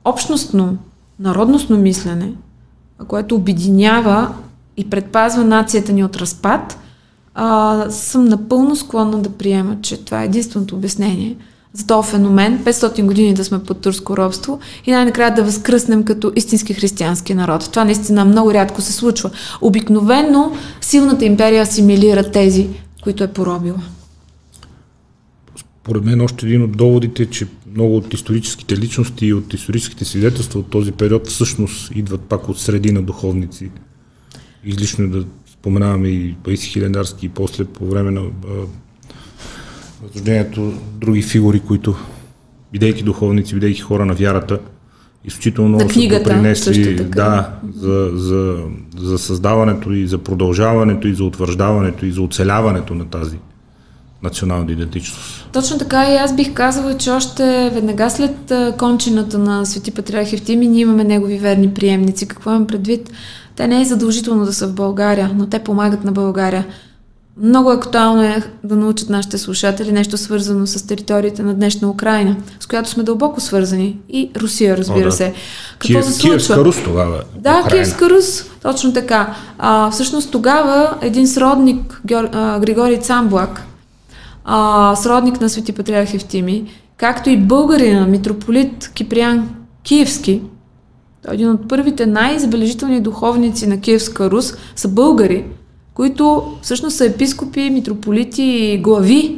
общностно, народностно мислене, което обединява и предпазва нацията ни от разпад, а, съм напълно склонна да приема, че това е единственото обяснение за този феномен, 500 години да сме под турско робство и най-накрая да възкръснем като истински християнски народ. Това наистина много рядко се случва. Обикновенно силната империя асимилира тези, които е поробила. Поред мен още един от доводите, че много от историческите личности и от историческите свидетелства от този период всъщност идват пак от среди на духовници. Излишно е да споменаваме и Паиси Хилендарски и после по време на възрождението други фигури, които бидейки духовници, бидейки хора на вярата, изключително много са допринесли да, за, за, за създаването и за продължаването и за утвърждаването и за оцеляването на тази национална идентичност. Точно така и аз бих казала, че още веднага след кончината на Свети Патриарх Евтими ние имаме негови верни приемници. Какво имам предвид? Те не е задължително да са в България, но те помагат на България. Много актуално е да научат нашите слушатели нещо свързано с територията на днешна Украина, с която сме дълбоко свързани. И Русия, разбира О, да. се. Какво Киев, се случва? Киевска Рус тогава. Да, Украина. Киевска Рус, точно така. А, всъщност тогава един сродник, Григорий Цамблак, а, сродник на Свети Патриарх Евтими, както и българина, митрополит Киприян Киевски, е един от първите най-забележителни духовници на Киевска Рус, са българи, които всъщност са епископи, митрополити глави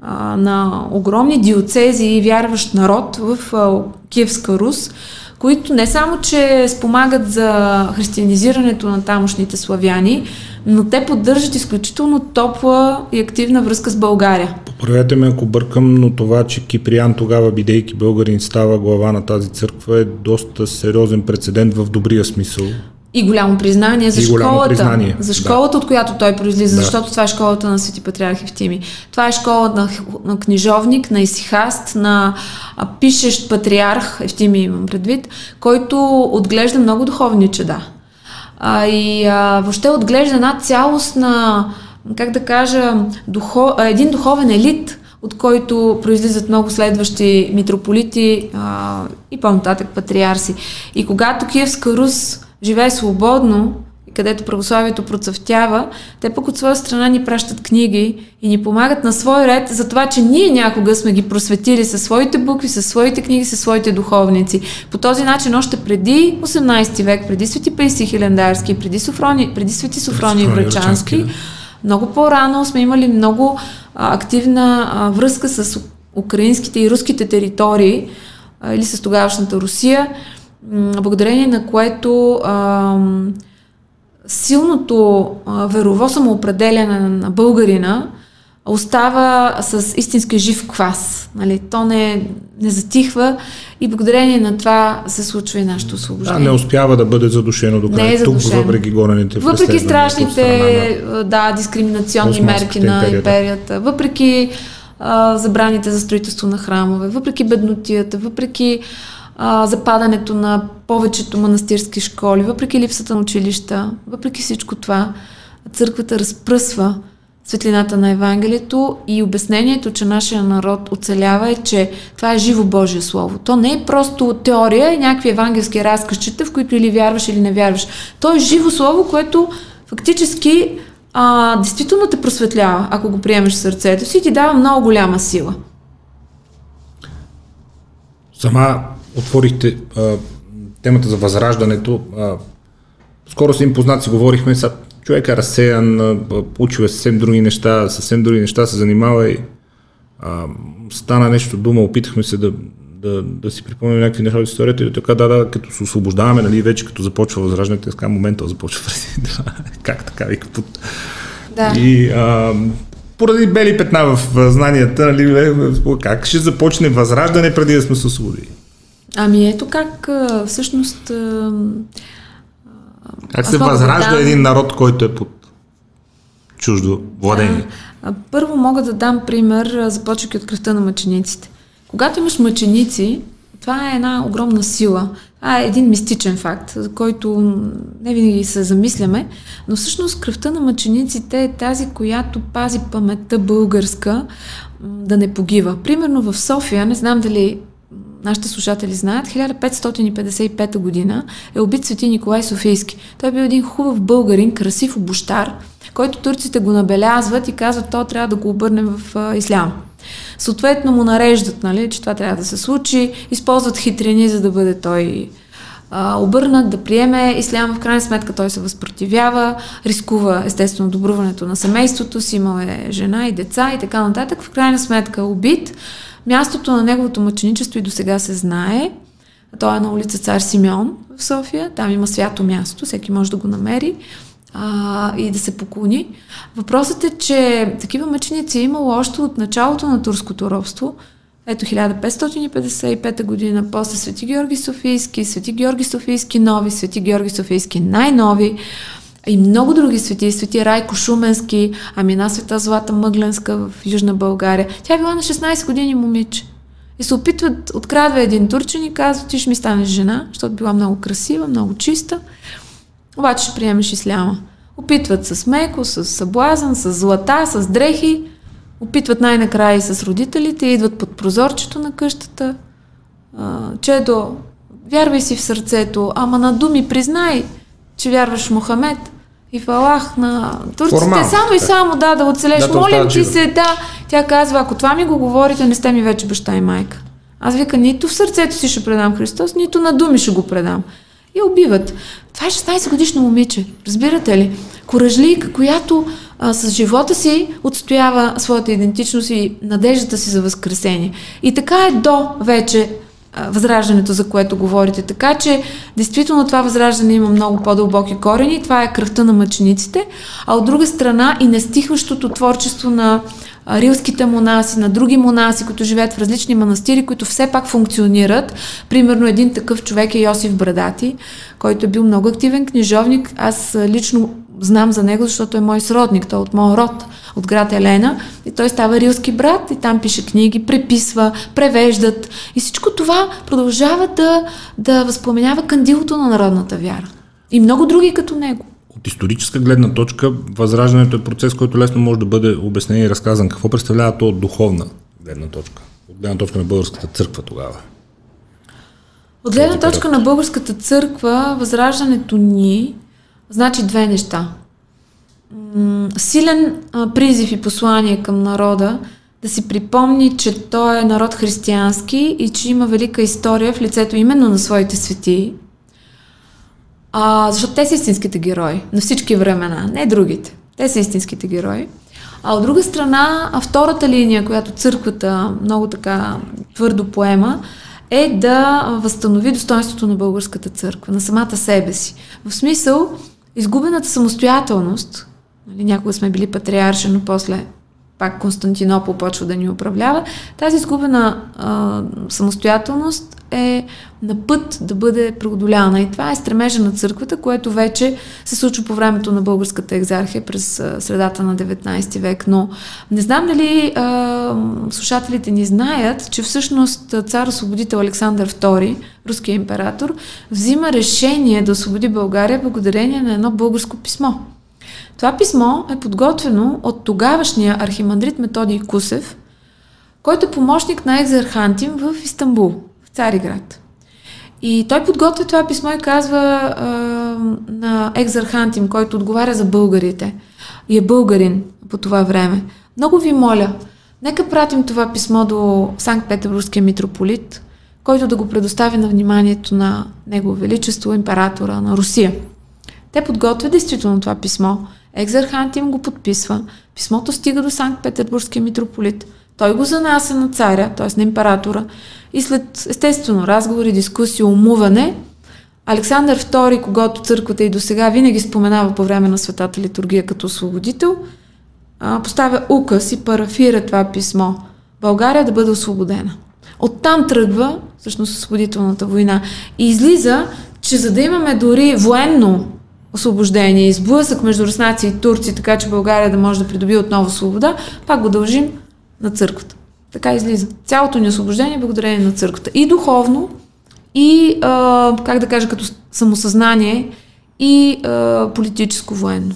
а, на огромни диоцези и вярващ народ в а, Киевска Рус, които не само, че спомагат за християнизирането на тамошните славяни, но те поддържат изключително топла и активна връзка с България. Поправете ме ако бъркам, но това, че Киприян тогава, бидейки българин, става глава на тази църква е доста сериозен прецедент в добрия смисъл. И голямо признание за и школата. Признание. За школата, да. от която той произлиза, да. защото това е школата на Свети Патриарх Евтими. Това е школа на, на книжовник, на исихаст, на а, пишещ патриарх, Евтими имам предвид, който отглежда много духовни чеда. А, и а, въобще отглежда една цялостна, как да кажа, духо, един духовен елит, от който произлизат много следващи митрополити а, и по-нататък патриарси. И когато Киевска Рус живее свободно, където православието процъфтява, те пък от своя страна ни пращат книги и ни помагат на свой ред за това, че ние някога сме ги просветили със своите букви, със своите книги, със своите духовници. По този начин още преди 18 век, преди Свети Пейси Хилендарски, преди, Софрони, преди Свети Софрони Врачански, да. много по-рано сме имали много а, активна а, връзка с украинските и руските територии а, или с тогавашната Русия, благодарение на което а, силното а, верово самоопределяне на българина остава с истински жив квас. Нали? То не, не затихва и благодарение на това се случва и нашето освобождение. Да, не успява да бъде задушено до края. Е тук, въпреки горените Въпреки страшните на... да, дискриминационни мерки на империята, империята въпреки а, забраните за строителство на храмове, въпреки беднотията, въпреки а, западането на повечето манастирски школи, въпреки липсата на училища, въпреки всичко това, църквата разпръсва светлината на Евангелието и обяснението, че нашия народ оцелява е, че това е живо Божие Слово. То не е просто теория и някакви евангелски разказчета, в които или вярваш, или не вярваш. То е живо Слово, което фактически а, действително те просветлява, ако го приемеш в сърцето си и ти дава много голяма сила. Сама отворихте а, темата за възраждането. А, скоро с им познат си говорихме, са, човек е разсеян, учил е съвсем други неща, съвсем други неща се занимава и а, стана нещо дума, опитахме се да, да, да си припомним някакви неща от историята и така, да, да, като се освобождаваме, нали, вече като започва възраждането, така момента започва как така, вика, под... Да. И а, поради бели петна в знанията, нали, как ще започне възраждане преди да сме се освободили? Ами ето как всъщност... Как се възражда да един народ, който е под чуждо владение? А, първо мога да дам пример, започвайки от кръвта на мъчениците. Когато имаш мъченици, това е една огромна сила. Това е един мистичен факт, за който не винаги се замисляме, но всъщност кръвта на мъчениците е тази, която пази паметта българска да не погива. Примерно в София, не знам дали нашите слушатели знаят, 1555 година е убит свети Николай Софийски. Той е бил един хубав българин, красив обощар, който турците го набелязват и казват, то трябва да го обърнем в ислям. Съответно му нареждат, нали, че това трябва да се случи, използват хитрини, за да бъде той обърнат, да приеме ислям. В крайна сметка той се възпротивява, рискува естествено добруването на семейството си, имал е жена и деца и така нататък. В крайна сметка убит. Мястото на неговото мъченичество и до сега се знае. Той е на улица Цар Симеон в София. Там има свято място, всеки може да го намери а, и да се поклони. Въпросът е, че такива мъченици е имало още от началото на турското робство. Ето 1555 година, после Свети Георги Софийски, Свети Георги Софийски нови, Свети Георги Софийски най-нови и много други свети, свети Райко Шуменски, Амина Света Злата Мъгленска в Южна България. Тя е била на 16 години момиче. И се опитват, открадва един турчин и казва, ти ще ми станеш жена, защото била много красива, много чиста, обаче ще приемеш исляма. Опитват с меко, с съблазън, с злата, с дрехи, опитват най-накрая и с родителите, идват под прозорчето на къщата. Чедо, вярвай си в сърцето, ама на думи признай, че вярваш в Мохамед и в Аллах на турците, Формално, само и само да, да оцелеш. Да, Молим ти се, да. Тя казва, ако това ми го говорите, не сте ми вече баща и майка. Аз вика, нито в сърцето си ще предам Христос, нито на думи ще го предам. И убиват. Това е 16 годишно момиче, разбирате ли? Коражлийка, която а, с живота си отстоява своята идентичност и надеждата си за възкресение. И така е до вече възраждането, за което говорите. Така че, действително това възраждане има много по-дълбоки корени. Това е кръвта на мъчениците, а от друга страна и нестихващото творчество на рилските монаси, на други монаси, които живеят в различни манастири, които все пак функционират. Примерно един такъв човек е Йосиф Брадати, който е бил много активен книжовник. Аз лично знам за него, защото е мой сродник, той е от моя род, от град Елена. И той става рилски брат и там пише книги, преписва, превеждат. И всичко това продължава да, да възпламенява кандилото на народната вяра. И много други като него. От историческа гледна точка, възраждането е процес, който лесно може да бъде обяснен и разказан. Какво представлява то от духовна гледна точка? От гледна точка на българската църква тогава? От гледна точка на българската църква, възраждането ни значи две неща. Силен призив и послание към народа да си припомни, че той е народ християнски и че има велика история в лицето именно на своите светии. А, защото те са истинските герои на всички времена, не другите. Те са истинските герои. А от друга страна, втората линия, която църквата много така твърдо поема, е да възстанови достоинството на българската църква, на самата себе си. В смисъл, изгубената самостоятелност, нали, някога сме били патриарши, но после пак Константинопол почва да ни управлява, тази изгубена а, самостоятелност е на път да бъде преодоляна. И това е стремежа на църквата, което вече се случва по времето на българската екзархия през средата на 19 век. Но не знам дали а, слушателите ни знаят, че всъщност цар освободител Александър II, руският император, взима решение да освободи България благодарение на едно българско писмо. Това писмо е подготвено от тогавашния архимандрит Методий Кусев, който е помощник на екзархантим в Истанбул, в Цариград. И той подготвя това писмо и казва а, на екзархантим, който отговаря за българите и е българин по това време. Много ви моля, нека пратим това писмо до Санкт-Петербургския митрополит, който да го предостави на вниманието на Негово Величество, императора на Русия. Те подготвят действително това писмо. Екзархантим го подписва. Писмото стига до Санкт-Петербургския митрополит. Той го занася на царя, т.е. на императора. И след, естествено, разговори, дискусии, умуване, Александър II, когато църквата и до сега винаги споменава по време на светата литургия като освободител, поставя указ и парафира това писмо. България да бъде освободена. Оттам тръгва всъщност освободителната война. И излиза, че за да имаме дори военно освобождение и сблъсък между руснаци и турци, така че България да може да придобие отново свобода, пак го дължим на църквата. Така излиза. Цялото ни освобождение е благодарение на църквата. И духовно, и, а, как да кажа, като самосъзнание, и а, политическо военно.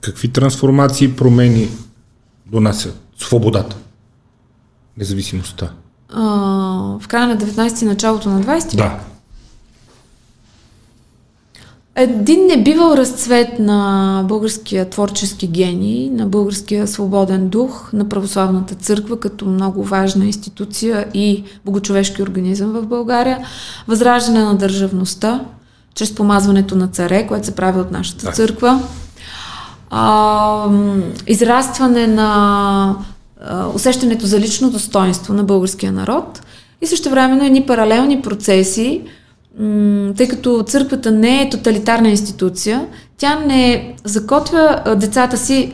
Какви трансформации и промени донасят свободата, независимостта? А, в края на 19 ти началото на 20 Да. Един небивал разцвет на българския творчески гений, на българския свободен дух, на православната църква като много важна институция и богочовешки организъм в България, възраждане на държавността, чрез помазването на царе, което се прави от нашата Да. църква, а, израстване на а, усещането за лично достоинство на българския народ. И също времено едни паралелни процеси, тъй като църквата не е тоталитарна институция, тя не закотвя децата си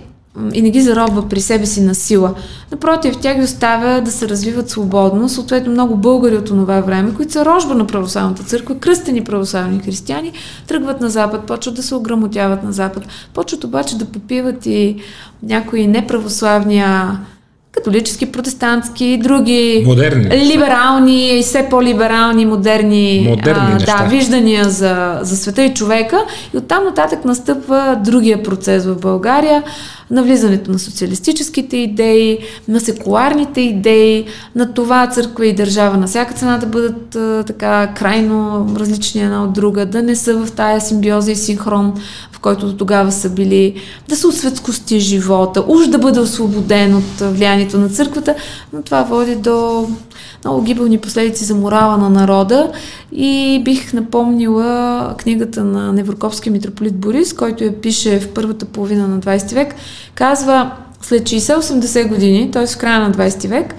и не ги заробва при себе си на сила. Напротив, тя ги оставя да се развиват свободно. Съответно, много българи от това време, които са рожба на православната църква, кръстени православни християни, тръгват на Запад, почват да се ограмотяват на Запад, почват обаче да попиват и някои неправославния католически, протестантски и други Модерни. либерални все по-либерални, модерни Модерни неща. да, виждания за, за света и човека. И оттам нататък настъпва другия процес в България, навлизането на социалистическите идеи, на секуларните идеи, на това църква и държава на всяка цена да бъдат а, така крайно различни една от друга, да не са в тая симбиоза и синхрон, който до тогава са били, да се осветскости живота, уж да бъде освободен от влиянието на църквата, но това води до много гибелни последици за морала на народа и бих напомнила книгата на Невроковския митрополит Борис, който я пише в първата половина на 20 век, казва след 60-80 години, т.е. в края на 20 век,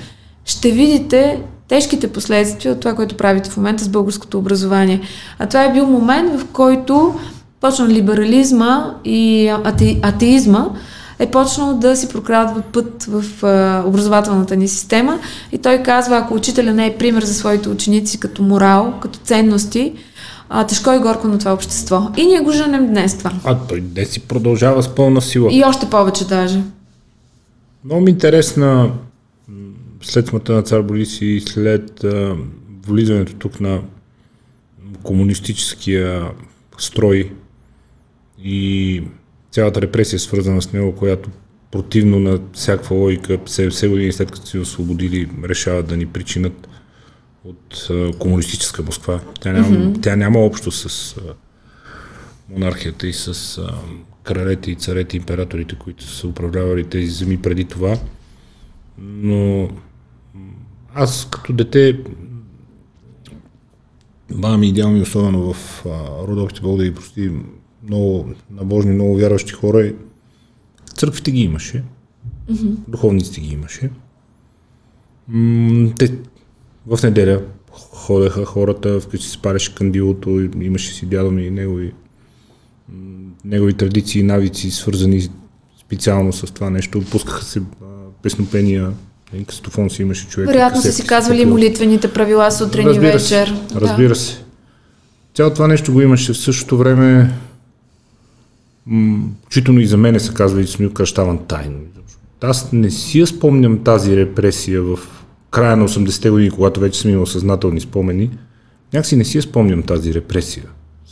ще видите тежките последствия от това, което правите в момента с българското образование. А това е бил момент, в който почна либерализма и ате, атеизма е почнал да си прокрадва път в а, образователната ни система и той казва, ако учителя не е пример за своите ученици като морал, като ценности, а, тежко и горко на това общество. И ние го женем днес това. А той днес си продължава с пълна сила. И още повече даже. Много ми е интересна след смъртта на цар Борис и след а, влизането тук на комунистическия строй и цялата репресия свързана с него, която противно на всякаква логика 70 години след като се освободили решават да ни причинат от а, комунистическа Москва. Тя няма, mm-hmm. тя няма общо с а, монархията и с а, кралете и царете, императорите, които са управлявали тези земи преди това. Но аз като дете баба ми идеал ми, особено в Бог да ги прости, много набожни, много вярващи хора. И църквите ги имаше, mm-hmm. духовниците ги имаше. М- те в неделя ходеха хората, вкъщи се пареше кандилото, имаше си дядо ми и негови, негови традиции и навици, свързани специално с това нещо. Пускаха се а, песнопения, и кастофон си имаше човек. Вероятно са си казвали молитвените правила сутрин и вечер. Се, разбира да. се. Цялото това нещо го имаше в същото време, учително и за мене се казва и съм кръщаван тайно. Аз не си я спомням тази репресия в края на 80-те години, когато вече съм имал съзнателни спомени. Някакси не си я спомням тази репресия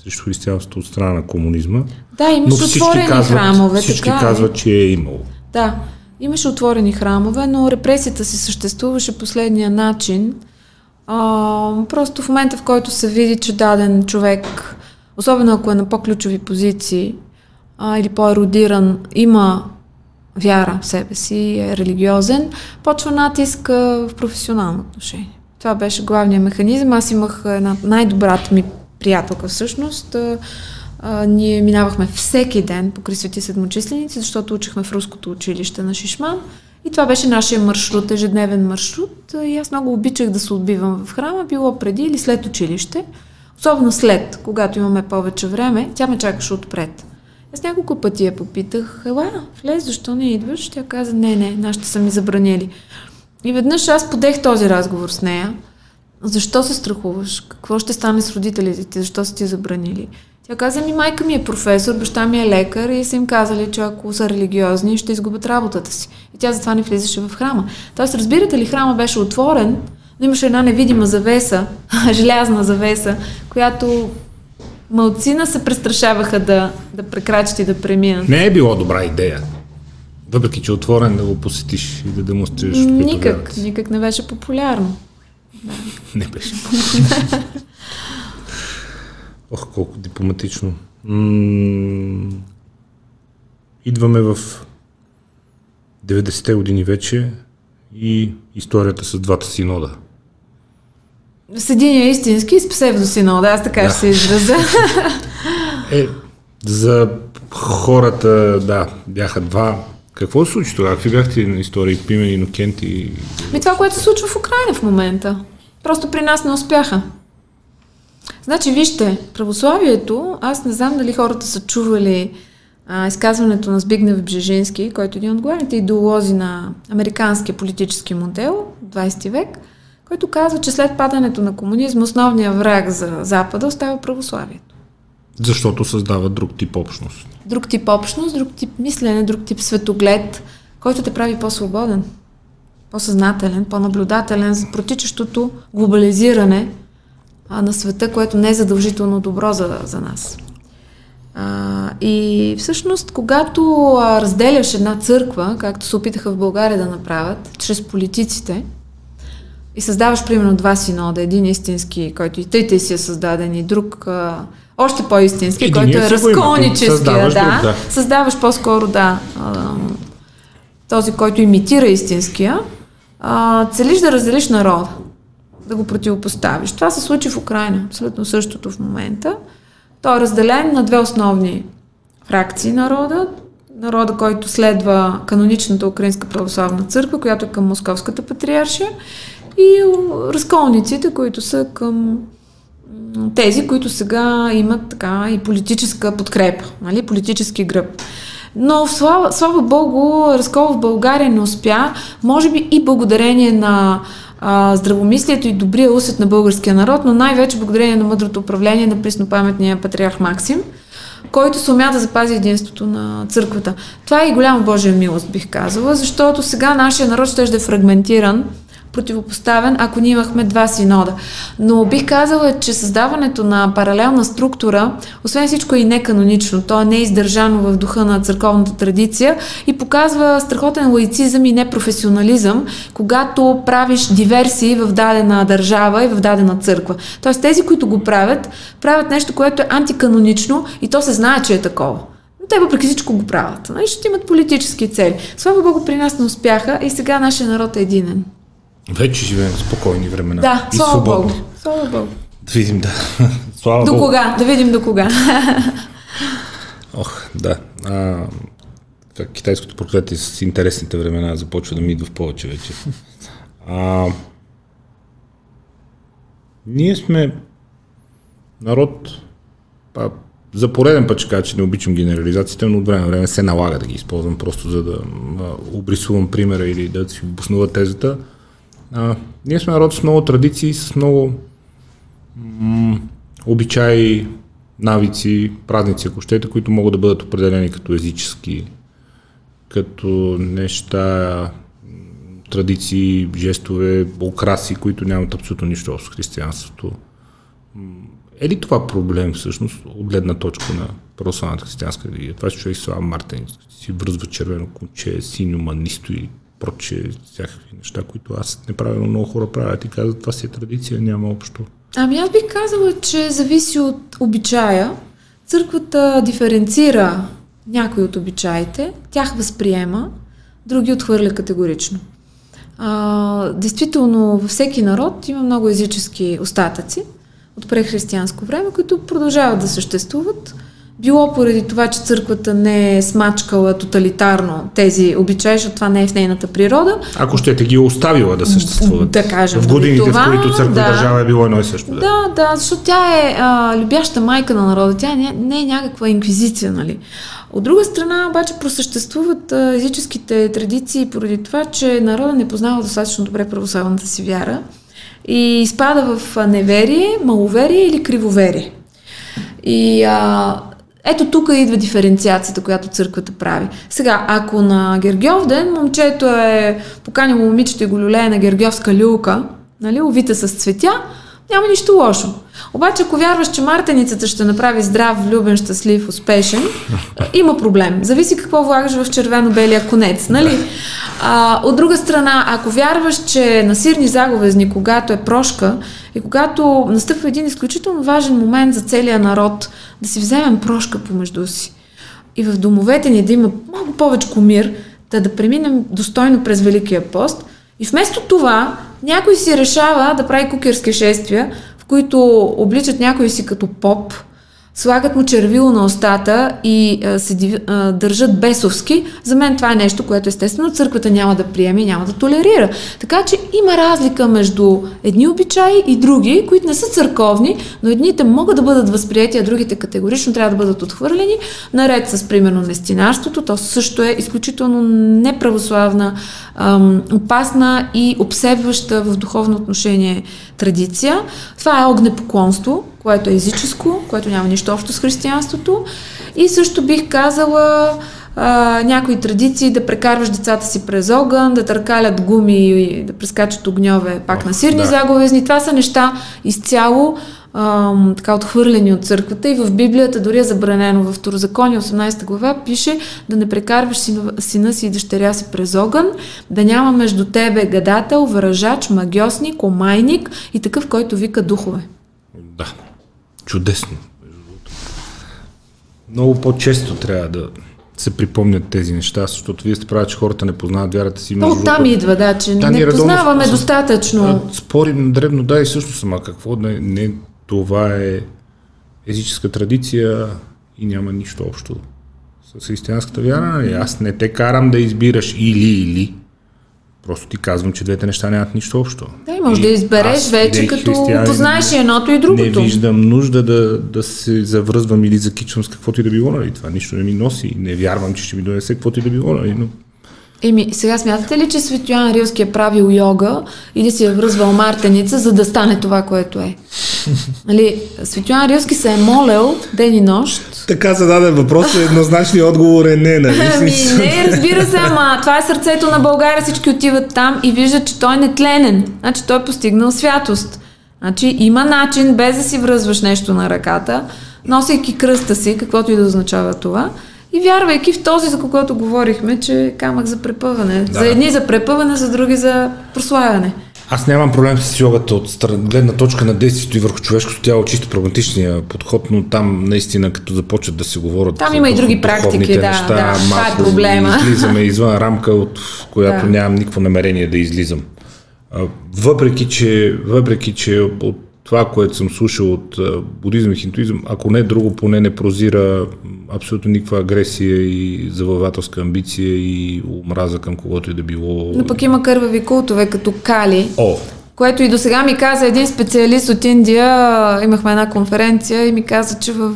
срещу християнството от страна на комунизма. Да, имаше отворени казват, храмове. Всички така, казват, че е имало. Да, имаше отворени храмове, но репресията си съществуваше последния начин. А, просто в момента, в който се види, че даден човек, особено ако е на по-ключови позиции а, или по-еродиран, има вяра в себе си, е религиозен, почва натиск в професионално отношение. Това беше главният механизъм. Аз имах една най-добрата ми приятелка всъщност. А, а, ние минавахме всеки ден по Свети Седмочисленици, защото учихме в руското училище на Шишман. И това беше нашия маршрут, ежедневен маршрут. И аз много обичах да се отбивам в храма, било преди или след училище. Особено след, когато имаме повече време, тя ме чакаше отпред. Аз няколко пъти я попитах, ела, влез, защо не идваш? Тя каза, не, не, нашите са ми забранили. И веднъж аз подех този разговор с нея. Защо се страхуваш? Какво ще стане с родителите ти? Защо са ти забранили? Тя каза ми, майка ми е професор, баща ми е лекар и са им казали, че ако са религиозни, ще изгубят работата си. И тя затова не влизаше в храма. Тоест, разбирате ли, храма беше отворен, но имаше една невидима завеса, желязна завеса, която малцина се престрашаваха да, да прекрачат и да преминат. Не е било добра идея. Въпреки, че е отворен да го посетиш и да демонстрираш. Никак, никак не беше популярно. Да. Не беше популярно. Ох, колко дипломатично. М- идваме в 90-те години вече и историята с двата синода. С един е истински и с псевдосинода, аз така да. ще се изразя. Е, за хората, да, бяха два. Какво се случи тогава? Какви бяхте на истории? Пимен, Инокент и... Ми това, което се случва в Украина в момента. Просто при нас не успяха. Значи, вижте, православието, аз не знам дали хората са чували а, изказването на Збигнев Бжежински, който е един от главните идеолози на американския политически модел, 20 век, който казва, че след падането на комунизма основният враг за Запада остава православието. Защото създава друг тип общност. Друг тип общност, друг тип мислене, друг тип светоглед, който те прави по-свободен, по-съзнателен, по-наблюдателен за протичащото глобализиране на света, което не е задължително добро за, за нас. А, и всъщност, когато разделяш една църква, както се опитаха в България да направят, чрез политиците, и създаваш примерно два синода, един истински, който и трите си е създаден, и друг а, още по-истински, Единия който е разколническия, да, да. Създаваш по-скоро, да, а, този, който имитира истинския, а, целиш да разделиш народа да го противопоставиш. Това се случи в Украина, абсолютно същото в момента. Той е разделен на две основни фракции народа. Народа, който следва каноничната Украинска православна църква, която е към Московската патриаршия, и разколниците, които са към тези, които сега имат така и политическа подкрепа, нали? политически гръб. Но слава, слава Богу, разкол в България не успя, може би и благодарение на а, здравомислието и добрия усет на българския народ, но най-вече благодарение на мъдрото управление на преснопаметния патриарх Максим, който се умя да запази единството на църквата. Това е и голяма Божия милост, бих казала, защото сега нашия народ ще е фрагментиран противопоставен, ако ние имахме два синода. Но бих казала, че създаването на паралелна структура, освен всичко е и неканонично. То е неиздържано в духа на църковната традиция и показва страхотен лаицизъм и непрофесионализъм, когато правиш диверсии в дадена държава и в дадена църква. Тоест тези, които го правят, правят нещо, което е антиканонично и то се знае, че е такова. Но те въпреки всичко го правят. Нали? Ще имат политически цели. Слава Богу, при нас не успяха и сега нашия народ е единен. Вече живеем в спокойни времена. Да, и слава. Богу. Слава Богу. Да видим, да. Слава До Богу. кога? Да видим до кога. Ох, да. А, китайското проклятие с интересните времена започва да ми идва в повече вече. А, ние сме народ, па, за пореден път ще кажа, че не обичам генерализациите, но от време на време се налага да ги използвам, просто за да а, обрисувам примера или да си обоснува тезата. А, ние сме народ с много традиции, с много м- обичаи, навици, празници, ако щете, които могат да бъдат определени като езически, като неща, традиции, жестове, украси, които нямат абсолютно нищо общо с християнството. Е ли това проблем всъщност от гледна точка на православната християнска религия? Това, че човек слава Мартин, си връзва червено конче, синьо манисто и проче, всякакви неща, които аз неправилно много хора правят и казват, това си е традиция, няма общо. Ами аз бих казала, че зависи от обичая. Църквата диференцира някои от обичаите, тях възприема, други отхвърля категорично. А, действително, във всеки народ има много езически остатъци от прехристиянско време, които продължават да съществуват. Било поради това, че църквата не е смачкала тоталитарно тези обичаи, защото това не е в нейната природа, Ако щете ги е оставила да съществуват. Да кажем, В годините, това, в които църква да. държава е било едно и също. Да. Да, да, защото тя е а, любяща майка на народа, тя не, не е някаква инквизиция, нали. От друга страна, обаче, просъществуват а, езическите традиции поради това, че народа не познава достатъчно добре православната си вяра и изпада в неверие, маловерие или кривоверие. И а, ето тук идва диференциацията, която църквата прави. Сега, ако на Гергьов ден момчето е поканило момичето и го люлее на гергьовска люлка, нали, увита с цветя, няма нищо лошо. Обаче, ако вярваш, че мартеницата ще направи здрав, влюбен, щастлив, успешен, има проблем. Зависи какво влагаш в червено-белия конец, нали? А, от друга страна, ако вярваш, че на сирни заговезни, когато е прошка и когато настъпва един изключително важен момент за целия народ, да си вземем прошка помежду си и в домовете ни да има малко повече мир, да, да преминем достойно през Великия пост. И вместо това, някой си решава да прави кукерски шествия, в които обличат някой си като поп, слагат му червило на устата и а, се а, държат бесовски. За мен това е нещо, което естествено църквата няма да приеме и няма да толерира. Така че има разлика между едни обичаи и други, които не са църковни, но едните могат да бъдат възприяти, а другите категорично трябва да бъдат отхвърлени, наред с примерно нестинарството. То също е изключително неправославна, ам, опасна и обсебваща в духовно отношение традиция. Това е огнепоклонство, което е езическо, което няма нищо общо с християнството. И също бих казала а, някои традиции да прекарваш децата си през огън, да търкалят гуми и да прескачат огньове пак О, на сирни да. заговезни. Това са неща изцяло ам, така отхвърлени от църквата и в Библията дори е забранено. В Второзаконие 18 глава пише да не прекарваш сина, сина си и дъщеря си през огън, да няма между тебе гадател, вражач, магиосник, омайник и такъв, който вика духове. Да. Чудесно. Много по-често трябва да се припомнят тези неща, защото вие сте прави, че хората не познават вярата си. То другото. идва, да, че Да, не редовно познаваме с- достатъчно. А, Спорим на дребно, да, и също сама какво. Не, не, това е езическа традиция и няма нищо общо с християнската вяра. Аз не те карам да избираш или или. Просто ти казвам, че двете неща нямат нищо общо. Да, и може да избереш аз, вече, като познаеш едното и другото. Не виждам нужда да, да се завръзвам или закичвам с каквото и да било. Нали? Това нищо не ми носи. Не вярвам, че ще ми донесе каквото и да било. Нали? Но Еми, сега смятате ли, че Светоян Рилски е правил йога и да си е връзвал мартеница, за да стане това, което е? Нали, Светлана Рилски се е молел ден и нощ. Така зададен въпрос еднозначният отговор е не, нали? Ами не, разбира се, ама това е сърцето на България, всички отиват там и виждат, че той е нетленен. Значи той е постигнал святост. Значи има начин, без да си връзваш нещо на ръката, носейки кръста си, каквото и да означава това, и вярвайки в този, за когото говорихме, че е камък за препъване. Да. За едни за препъване, за други за прославяне. Аз нямам проблем с йогата от стран, гледна точка на действието и върху човешкото тяло, чисто прагматичния подход, но там наистина като започват да се говорят. Там има и други практики, да, неща, да, това е проблема. Излизаме извън рамка, от която Да. нямам никакво намерение да излизам. Въпреки, че, въпреки, че от това, което съм слушал от будизъм и хинтуизъм, ако не друго, поне не прозира абсолютно никаква агресия и завоевателска амбиция и омраза към когото и да било. Но пък има кървави култове, като Кали, О, което и до сега ми каза един специалист от Индия, имахме една конференция и ми каза, че в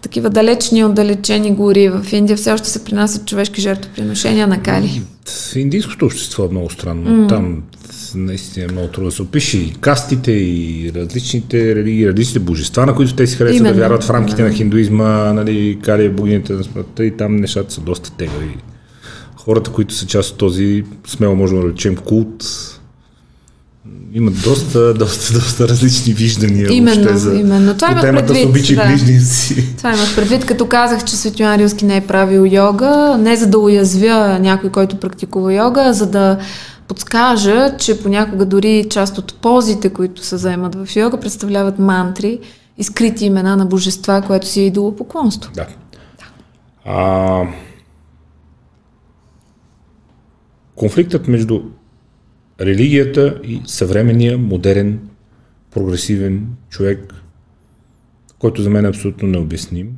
такива далечни, отдалечени гори в Индия все още се принасят човешки жертвоприношения на Кали. В индийското общество е много странно. Mm. Там наистина е много трудно да се опише и кастите, и различните религии, различните божества, на които те си харесват да Именно, вярват в рамките да. на хиндуизма, нали, Кали е богинята на смъртта и там нещата са доста тегави. Хората, които са част от този, смело можем да речем, култ, имат доста, доста, доста различни виждания Именно, въобще за именно. Това по темата с предвид, обичай да. ближния си. Това имах предвид, като казах, че Светлина Рилски не е правил йога, не за да уязвя някой, който практикува йога, а за да подскажа, че понякога дори част от позите, които се заемат в йога, представляват мантри и скрити имена на божества, което си е идолопоклонство. Да. А, конфликтът между религията и съвременния, модерен, прогресивен човек, който за мен е абсолютно необясним.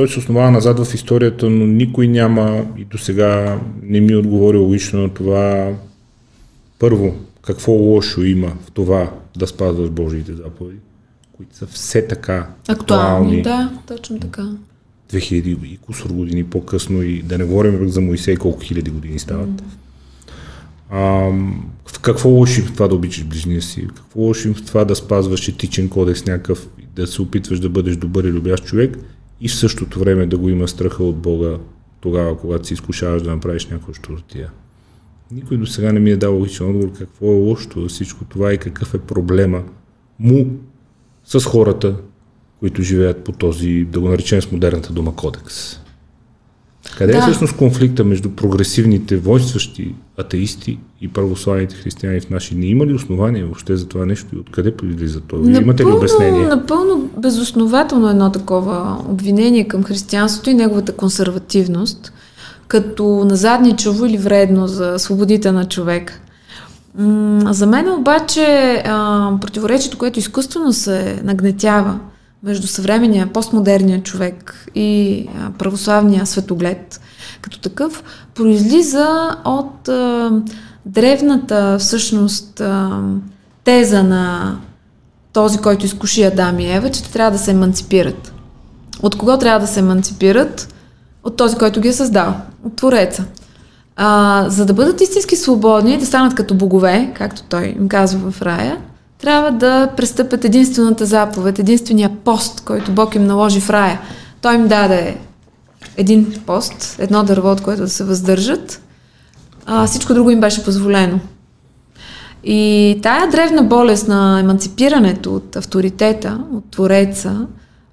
Той се основава назад в историята, но никой няма и до сега не ми е отговорил лично на това. Първо, какво лошо има в това да спазваш Божиите заповеди, които са все така Актуални, да, точно така. 2000 и кусор години по-късно и да не говорим за Моисей колко хиляди години стават. А, в какво лошо има в това да обичаш ближния си? Какво лошо има в това да спазваш етичен кодекс някакъв, да се опитваш да бъдеш добър и любящ човек и в същото време да го има страха от Бога тогава, когато си изкушаваш да направиш някаква щуротия? Никой до сега не ми е дал логичен отговор какво е лошото за всичко това и какъв е проблема му с хората, които живеят по този, да го наречем с модерната дума, кодекс. Къде е Да. всъщност конфликта между прогресивните воинстващи атеисти и православните християни в наши дни? Има ли основания въобще за това нещо и откъде произлиза то? Вие Имате ли обяснение? Напълно безоснователно едно такова обвинение към християнството и неговата консервативност, като назадничаво или вредно за свободите на човек. За мен обаче а, противоречието, което изкуствено се нагнетява между съвременния, постмодерния човек и православния светоглед, като такъв, произлиза от а, древната всъщност а, теза на този, който изкуши Адам и Ева, че те трябва да се еманципират. От кого трябва да се еманципират? От този, който ги е създал. От Твореца. А, за да бъдат истински свободни, да станат като богове, както той им казва в рая, трябва да престъпят единствената заповед, единствения пост, който Бог им наложи в рая. Той им даде един пост, едно дърво, от което да се въздържат, а всичко друго им беше позволено. И тая древна болест на еманципирането от авторитета, от Твореца,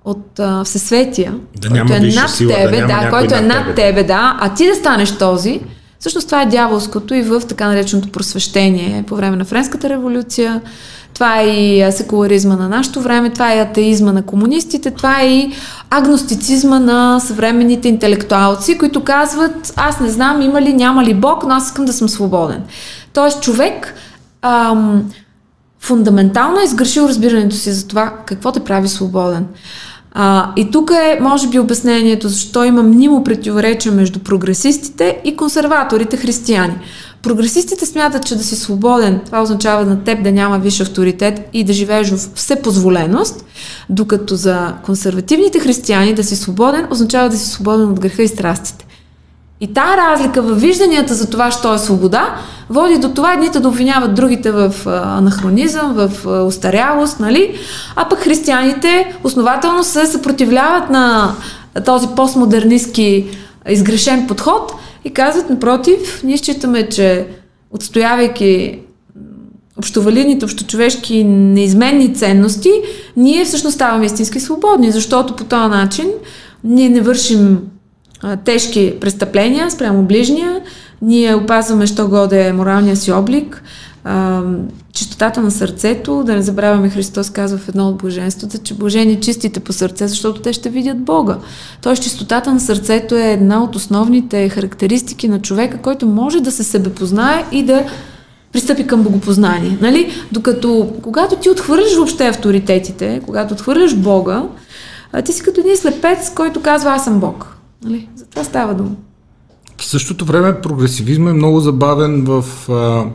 от а, Всесветия, Да който е висша над сила, да тебе, да, някой който е над над тебе. тебе, да, а ти да станеш този, всъщност това е дяволското и в така нареченото просвещение по време на Френската революция. Това е и секуларизма на нашето време, това е атеизма на комунистите, това е и агностицизма на съвременните интелектуалци, които казват, аз не знам има ли, няма ли Бог, но аз искам да съм свободен. Тоест човек ам, фундаментално е изгрешил разбирането си за това какво те прави свободен. А, и тук е, може би, обяснението защо има мнимо противоречие между прогресистите и консерваторите християни. Прогресистите смятат, че да си свободен, това означава на теб да няма висш авторитет и да живееш в всепозволеност, докато за консервативните християни да си свободен означава да си свободен от греха и страстите. И тая разлика в вижданията за това, що е свобода, води до това едните да обвиняват другите в анахронизъм, в устарялост, нали? А пък християните основателно се съпротивляват на този постмодернистски изгрешен подход и казват, напротив, ние считаме, че отстоявайки общовалидните, общочовешки неизменни ценности, ние всъщност ставаме истински свободни, защото по този начин ние не вършим а, тежки престъпления спрямо ближния, ние опазваме, що годе моралния си облик, а, чистотата на сърцето, да не забравяме Христос казва в едно от блаженствата, че блажени чистите по сърце, защото те ще видят Бога. Тоест чистотата на сърцето е една от основните характеристики на човека, който може да се себепознае и да пристъпи към богопознание. Нали? Докато когато ти отхвърляш въобще авторитетите, когато отхвърляш Бога, ти си като един слепец, който казва аз съм Бог. Нали? За това става дума. В същото време прогресивизма е много забавен в а,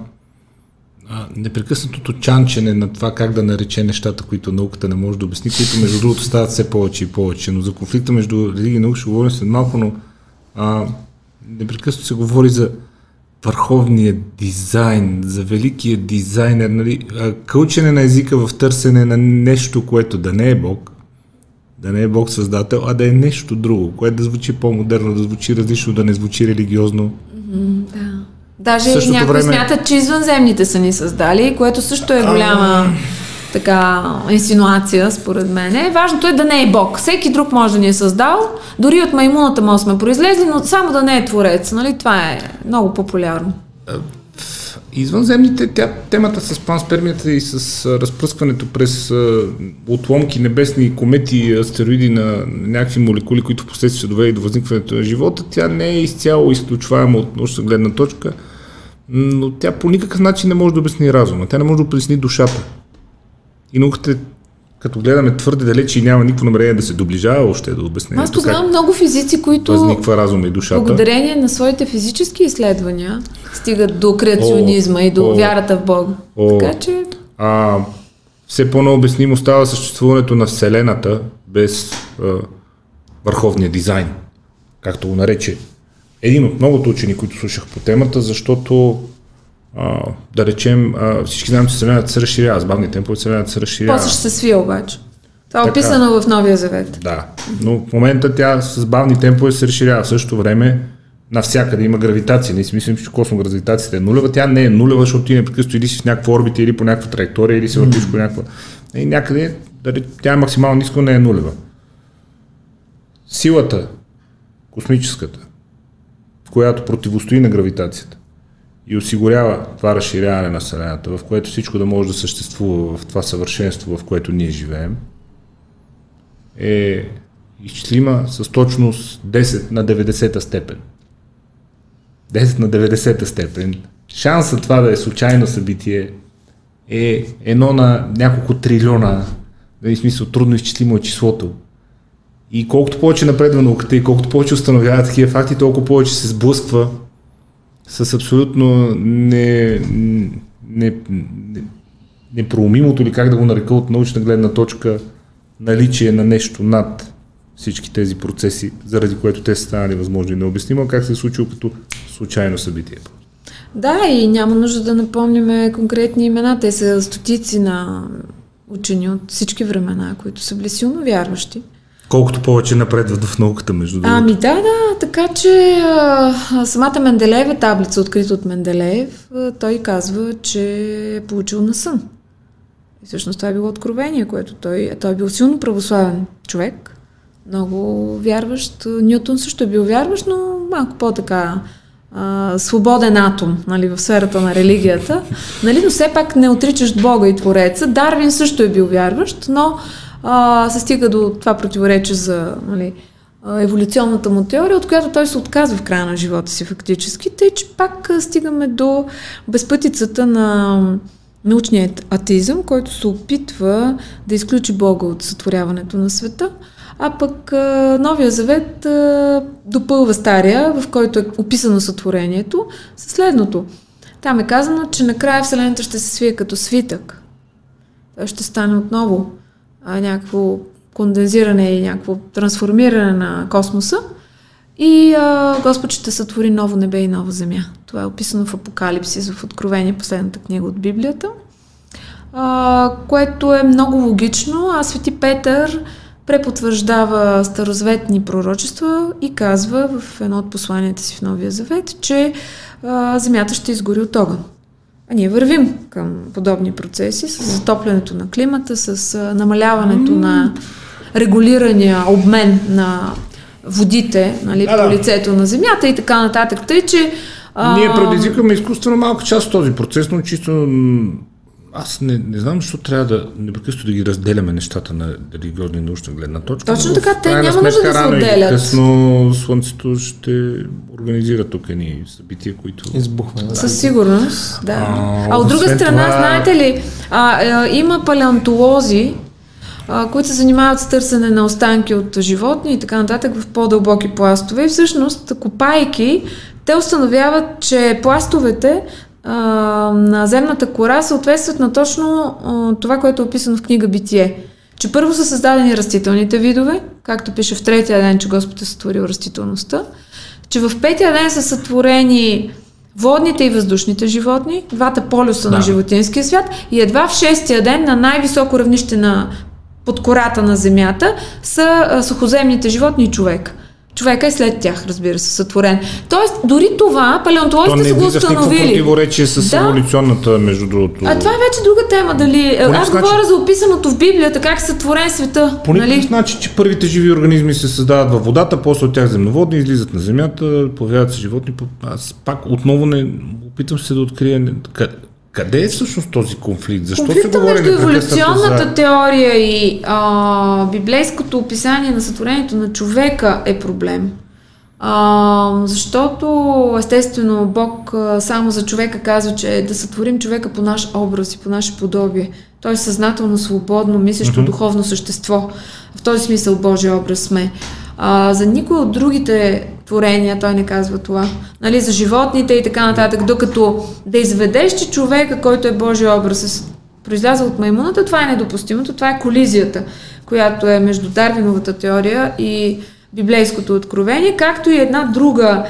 а, непрекъснатото чанчене на това как да нарече нещата, които науката не може да обясни, които между другото стават все повече и повече. Но за конфликта между религия и наука ще говорим след малко, но а, непрекъснато се говори за върховния дизайн, за великия дизайнер, нали, кълчене на езика в търсене на нещо, което да не е Бог, да не е Бог създател, а да е нещо друго, което да звучи по-модерно, да звучи различно, да не звучи религиозно. Mm, да. Даже някои време... смятат, че извънземните са ни създали, което също е голяма така инсинуация, според мен. Важното е да не е Бог. Всеки друг може да ни е създал. Дори от маймуната може сме произлезли, но само да не е творец. Нали? Това е много популярно. Извънземните, тя, темата с панспермията и с а, разпръскването през а, отломки, небесни комети, астероиди на някакви молекули, които в последствие довели до възникването на живота, тя не е изцяло изключваема от научна гледна точка, но тя по никакъв начин не може да обясни разума. Тя не може да обясни душата. И науката, като гледаме твърде далече и няма никакво намерение да се доближава още да обясне. Аз познавам много физици, които възниква разум и душата. благодарение на своите физически изследвания стигат до креационизма о, и до о, вярата в Бога. О, така че... А, все по-необяснимо става съществуването на Вселената без а, върховния дизайн, както го нарече един от многото учени, които слушах по темата, защото а, да речем, а, всички знаем, че Вселената се разширява, с бавни темпове Вселената се разширява. После ще се свие обаче. Това е описано в Новия Завет. Да, но в момента тя с бавни темпове се разширява. В същото време навсякъде има гравитация. Ние си мислим, че космогравитацията е нулева. Тя не е нулева, защото ти непрекъснато или си в някаква орбита, или по някаква траектория, или се въртиш по някаква... И някъде тя е максимално ниско, не е нулева. Силата, космическата, която противостои на гравитацията, и осигурява това разширяване на Вселената, в което всичко да може да съществува в това съвършенство, в което ние живеем, е изчислима с точност 10 на 90-та степен. 10 на 90-та степен. Шансът това да е случайно събитие е едно на няколко трилиона, в смисъл трудно изчислимо е числото. И колкото повече напредва науката и колкото повече установява такива факти, толкова повече се сблъсква с абсолютно не, не, не, непроумимото или как да го нарека от научна гледна точка наличие на нещо над всички тези процеси, заради което те са станали възможни. Необяснимо как се е случило като случайно събитие. Да, и няма нужда да напомняме конкретни имена. Те са стотици на учени от всички времена, които са били силно вярващи. Колкото повече напредват в науката, между другото. Ами да, да, така че а, самата Менделеева таблица, открита от Менделеев, а, той казва, че е получил на сън. И всъщност това е било откровение, което той, той е бил силно православен човек, много вярващ. Нютон също е бил вярващ, но малко по-така а, свободен атом нали, в сферата на религията. Нали, но все пак не отричаш Бога и Твореца. Дарвин също е бил вярващ, но а, се стига до това противоречие за нали, еволюционната му теория, от която той се отказва в края на живота си фактически, тъй че пак стигаме до безпътицата на научният атеизъм, който се опитва да изключи Бога от сътворяването на света, а пък Новия завет допълва Стария, в който е описано сътворението, със следното. Там е казано, че накрая Вселената ще се свие като свитък. Той ще стане отново а, някакво кондензиране и някакво трансформиране на космоса и а, Господ ще сътвори ново небе и нова земя. Това е описано в Апокалипсис, в Откровение, последната книга от Библията, а, което е много логично. А Свети Петър препотвърждава старозаветни пророчества и казва в едно от посланията си в Новия Завет, че а, земята ще изгори от огън. А ние вървим към подобни процеси с затоплянето на климата, с намаляването на регулирания обмен на водите нали, да, по лицето на земята и така нататък. Тъй, че а... Ние предизвикаме изкуствено малка част от този процес, но чисто аз не, не знам защо трябва да непрекъснато да ги разделяме нещата на религиозна и научна гледна точка. Точно така, те няма нужда да се отделят. късно Слънцето ще организира тук едни събития, които... Избухване. Да. Със сигурност, да. А, а от друга страна, това... знаете ли, а, а, има палеонтолози, а, които се занимават с търсене на останки от животни и така нататък в по-дълбоки пластове. И всъщност, копайки, те установяват, че пластовете а, на земната кора съответстват на точно а, това, което е описано в книга Битие. Че първо са създадени растителните видове, както пише в третия ден, че Господ е сътворил растителността, че в петия ден са сътворени водните и въздушните животни, двата полюса да. на животинския свят и едва в шестия ден на най-високо равнище на под кората на земята са сухоземните животни и човек. Човека е след тях, разбира се, сътворен. Тоест, дори това палеонтолозите са го установили. То не противоречие с да. еволюционната, между другото. А това е вече друга тема, дали. По Аз говоря начин... за описаното в Библията, как е сътворен света. По нали? начин, че първите живи организми се създават във водата, после от тях земноводни, излизат на земята, появяват се животни. Аз пак отново не опитам се да открия къде е всъщност този конфликт? Защо Конфликта се говори между еволюционната за... теория и а, библейското описание на сътворението на човека е проблем. А, защото, естествено, Бог само за човека казва, че е да сътворим човека по наш образ и по наше подобие. Той е съзнателно, свободно, мислещо uh-huh. духовно същество. В този смисъл Божия образ сме. А, за никой от другите творения той не казва това. Нали, за животните и така нататък. Докато да изведеш, че човека, който е Божия образ, е произлязъл от маймуната, това е недопустимото. Това е колизията, която е между Дарвиновата теория и библейското откровение, както и една друга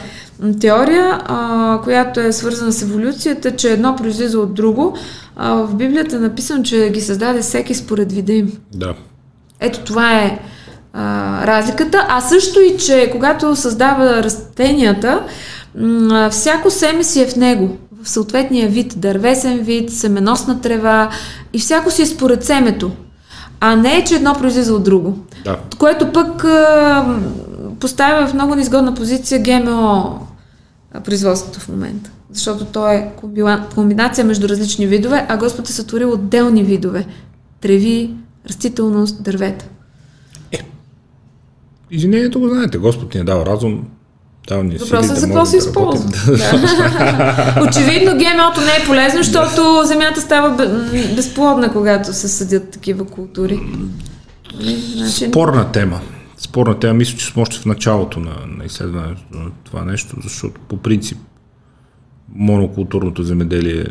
теория, а, която е свързана с еволюцията, че едно произлиза от друго. А, в Библията е написано, че ги създаде всеки според вида им. Да. Ето това е а, разликата, а също и, че когато създава растенията, м- всяко семе си е в него, в съответния вид, дървесен вид, семеносна трева и всяко си е според семето, а не е, че едно произлиза от друго. Да. Което пък а, поставя в много неизгодна позиция ГМО производството в момента. Защото то е комбинация между различни видове, а Господ е сътворил отделни видове. Треви, растителност, дървета. Извинението го знаете, Господ ни е дал разум, дал ни Въпросът е за какво се използва. Очевидно ГМО-то не е полезно, защото земята става безплодна, когато се съдят такива култури. Значи... Спорна тема. Спорна тема. Мисля, че сме още в началото на, на изследването на това нещо, защото по принцип монокултурното земеделие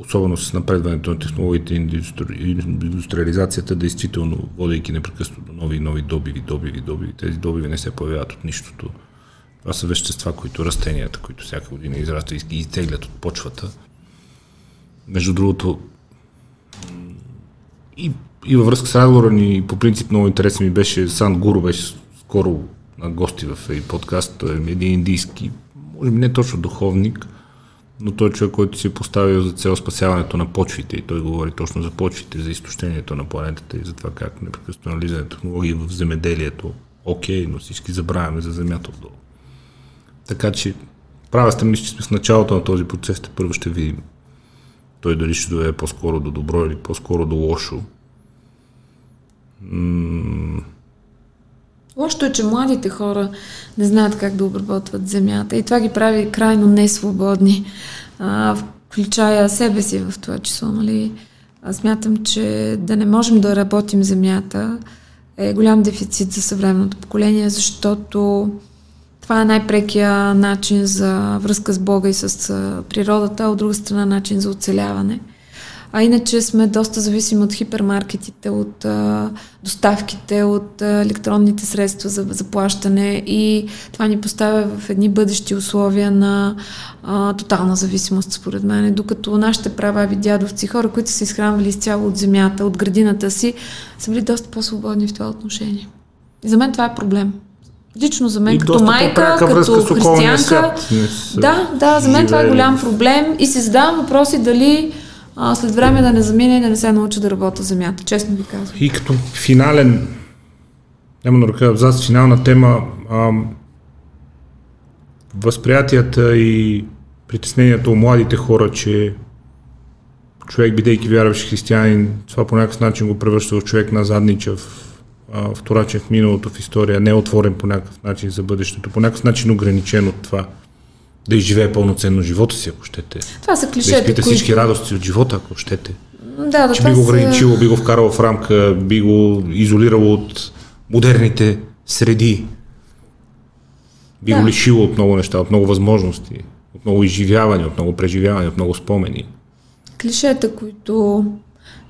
особено с напредването на технологиите и индустриализацията, действително, водейки непрекъснато до нови и нови добиви, добиви, добиви, тези добиви не се появяват от нищото. Това са вещества, които растенията, които всяка година израстват и изтеглят от почвата. Между другото, и, и във връзка с разговора ни, по принцип много интересен ми беше, Сан Гуру беше скоро на гости в подкаст, един индийски, може би не точно духовник, но той е човек, който си е поставил за цел спасяването на почвите и той говори точно за почвите, за изтощението на планетата и за това как непрекъснато нализане технологии в земеделието. Окей, но всички забравяме за земята отдолу. Така че правя сте мисля, че сме в началото на този процес, те първо ще видим той дали ще доведе по-скоро до добро или по-скоро до лошо. М- Лошото е, че младите хора не знаят как да обработват земята и това ги прави крайно несвободни. А, включая себе си в това число. Нали? Аз смятам, че да не можем да работим земята е голям дефицит за съвременното поколение, защото това е най-прекия начин за връзка с Бога и с природата, а от друга страна начин за оцеляване. А иначе сме доста зависими от хипермаркетите, от а, доставките, от а, електронните средства за заплащане и това ни поставя в едни бъдещи условия на а, тотална зависимост, според мен. Докато нашите прави дядовци, хора, които са изхранвали изцяло от земята, от градината си, са били доста по-свободни в това отношение. И за мен това е проблем. Лично за мен, И като майка, като християнка. свят. Да, да, за мен това е голям проблем и си задавам въпроси дали а, след време да не замине и да не се науча да работя земята. Честно ви казвам. И като финален, няма да ръка. Абзац, финална тема, ам, възприятията и притесненията у младите хора, че човек, бидейки вярващ християнин, това по някакъв начин го превръща в човек на задничав, вторачен в миналото, в история, не е отворен по някакъв начин за бъдещето, по някакъв начин ограничен от това да изживее пълноценно живота си, ако щете. Това са Да клишета, изпита всички радости от живота, ако щете. Да, да, че би го са- ограничило, би го вкарало в рамка, би го изолирало от модерните среди. Би Да. го лишило от много неща, от много възможности, от много изживяване, от много преживяване, от много спомени. клишета, които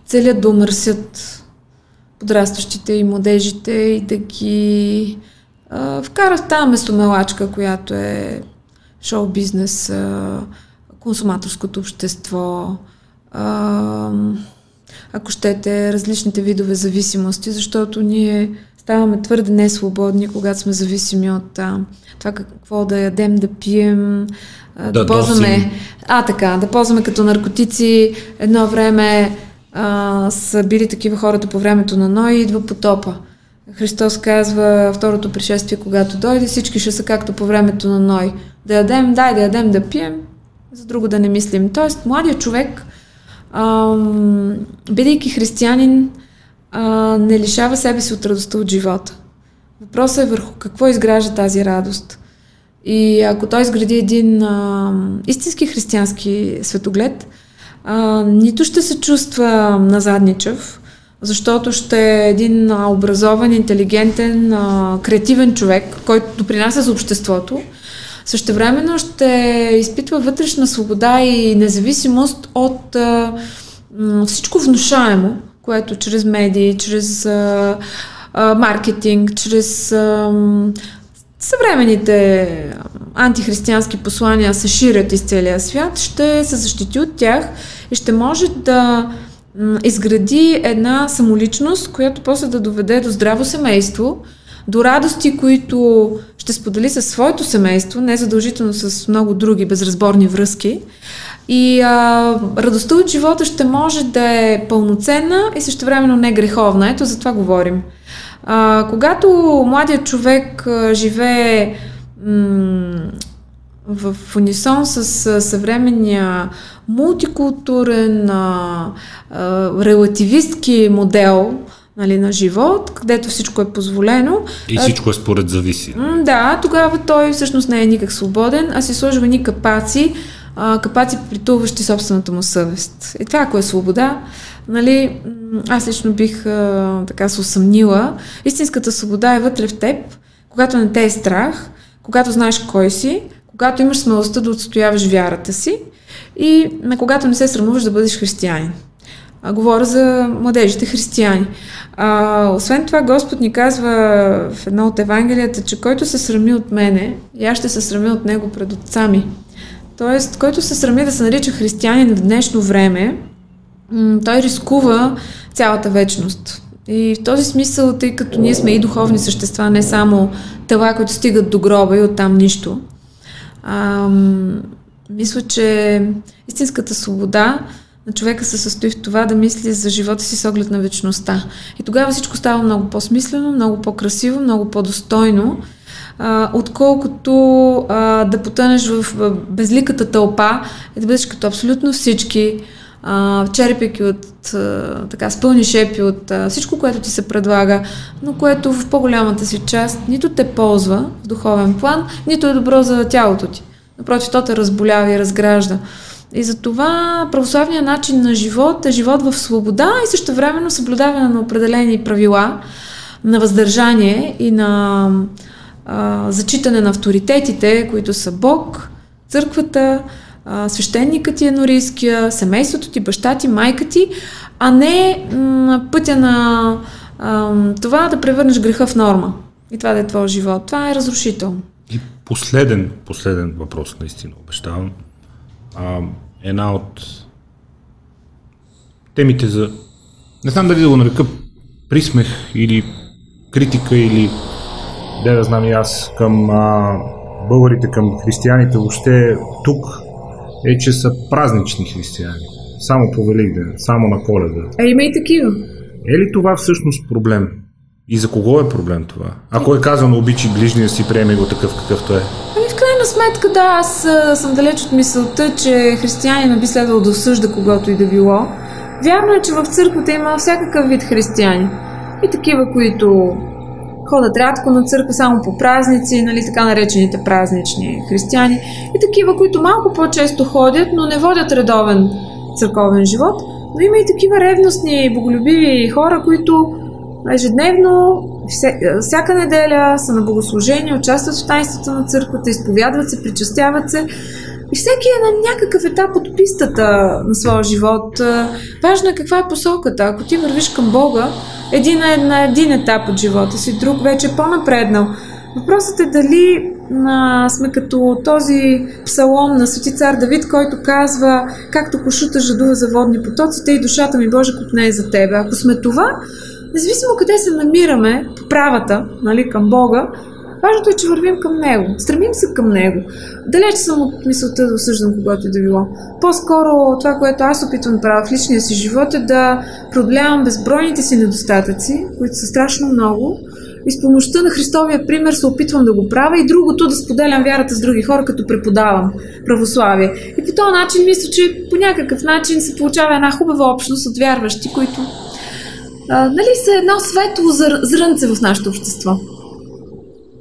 целят да умърсят подрастващите и младежите и да ги а, вкарат в тази месомелачка, която е шоу-бизнес, консуматорското общество, ако щете, различните видове зависимости, защото ние ставаме твърде несвободни, когато сме зависими от а, това какво да ядем, да пием, а, Да ползваме. носим. А, така, да ползваме като наркотици. Едно време а, са били такива хората по времето на Ной идва потопа. Христос казва второто пришествие, когато дойде, всички ще са както по времето на Ной. Да ядем, дай да ядем, да пием, за друго да не мислим. Тоест, младият човек, ам, бидейки християнин, а, не лишава себе си от радостта от живота. Въпросът е върху какво изгражда тази радост. И ако той изгради един а, истински християнски светоглед, а, нито ще се чувства назадничав, защото ще е един образован, интелигентен, креативен човек, който допринася за обществото. Същевременно ще изпитва вътрешна свобода и независимост от всичко внушаемо, което чрез медии, чрез маркетинг, чрез съвременните антихристиянски послания се ширят из целия свят, ще се защити от тях и ще може да изгради една самоличност, която после да доведе до здраво семейство, до радости, които ще сподели със своето семейство, не задължително с много други безразборни връзки. И а, радостта от живота ще може да е пълноценна и същевременно не греховна. Ето за това говорим. А, когато младият човек живее в унисон с съвременния мултикултурен, а, а, релативистки модел нали, на живот, където всичко е позволено, И всичко е според зависи. М, Да, тогава той всъщност не е никак свободен, а си сложва ни капаци, а, капаци притуващи собствената му съвест. И това, ако е свобода, нали, аз лично бих а, така се усъмнила. Истинската свобода е вътре в теб, когато не те е страх, когато знаеш кой си, когато имаш смелостта да отстояваш вярата си и на когато не се срамуваш да бъдеш християнин. А, говоря за младежите християни. А, освен това, Господ ни казва в едно от Евангелията, че който се срами от мене, и аз ще се срами от него пред отца ми. Тоест, който се срами да се нарича християнин в днешно време, той рискува цялата вечност. И в този смисъл, тъй като ние сме и духовни същества, не само тела, които стигат до гроба и оттам нищо, ам, мисля, че истинската свобода на човека се състои в това да мисли за живота си с оглед на вечността. И тогава всичко става много по-смислено, много по-красиво, много по-достойно, а, отколкото а, да потънеш в, безликата тълпа и да бъдеш като абсолютно всички, а, от а, така, с шепи от всичко, което ти се предлага, но което в по-голямата си част нито те ползва в духовен план, нито е добро за тялото ти. Напротив, то те разболява и разгражда. И затова православният начин на живот е живот в свобода и също времено съблюдаване на определени правила, на въздържание и на а, зачитане на авторитетите, които са Бог, църквата, а, свещеникът ти е норийския, семейството ти, баща ти, майка ти, а не м- пътя на а, това да превърнеш греха в норма. И това да е твоя живот. Това е разрушително. И последен, последен въпрос, наистина, обещавам. А, една от темите за... Не знам дали да го нарека присмех или критика или де да знам и аз към а, българите, към християните въобще тук е, че са празнични християни. Само по Великден, само на коледа. А има и такива. Е ли това всъщност проблем? И за кого е проблем това? Ако е казано обичи ближния си, приеме го такъв какъвто е. Ами в крайна сметка да, аз съм далеч от мисълта, че християнина би следвало да осъжда когото и да било. Вярно е, че в църквата има всякакъв вид християни. И такива, които ходят рядко на църква само по празници, нали, така наречените празнични християни. Такива, които малко по-често ходят, но не водят редовен църковен живот. Но има и такива ревностни боголюбиви хора, които ежедневно, всяка неделя са на богослужение, участват в таинствата на църквата, изповядват се, причастяват се. И всеки е на някакъв етап от пистата на своя живот. Важно е каква е посоката. Ако ти вървиш към Бога, един е на един етап от живота си, друг вече е по-напреднал. Въпросът е дали а, сме като този псалом на Свети цар Давид, който казва, както кошута жадува за водни потоци, те и душата ми Боже не е за Тебе. Ако сме това, независимо къде се намираме по правата, нали, към Бога, важното е, че вървим към Него. Стремим се към Него. Далеч съм от мисълта да осъждам когато и да било. По-скоро това, което аз опитвам да правя в личния си живот е да проблемам безбройните си недостатъци, които са страшно много, и с помощта на Христовия пример се опитвам да го правя и другото да споделям вярата с други хора, като преподавам православие. И по този начин мисля, че по някакъв начин се получава една хубава общност от вярващи, които а, нали, са едно светло зър, зрънце в нашето общество.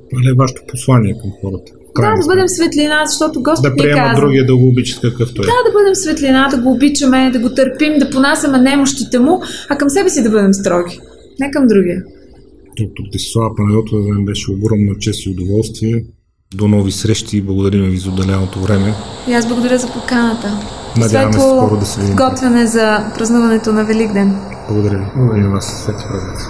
Това е вашето послание към хората? Да, да бъдем светлина, защото Господ Да ни каза. другия да го обичат какъвто е. Да, да бъдем светлина, да го обичаме, да го търпим, да понасяме немощите му, а към себе си да бъдем строги. Не към другия. Доктор Десислава Панайотова, за мен беше огромна чест и удоволствие. До нови срещи и благодарим ви за отделеното време. И аз благодаря за поканата. Надяваме се скоро да се видим. готвене за празнуването на Великден. Благодаря. Благодаря вас. Свети празници.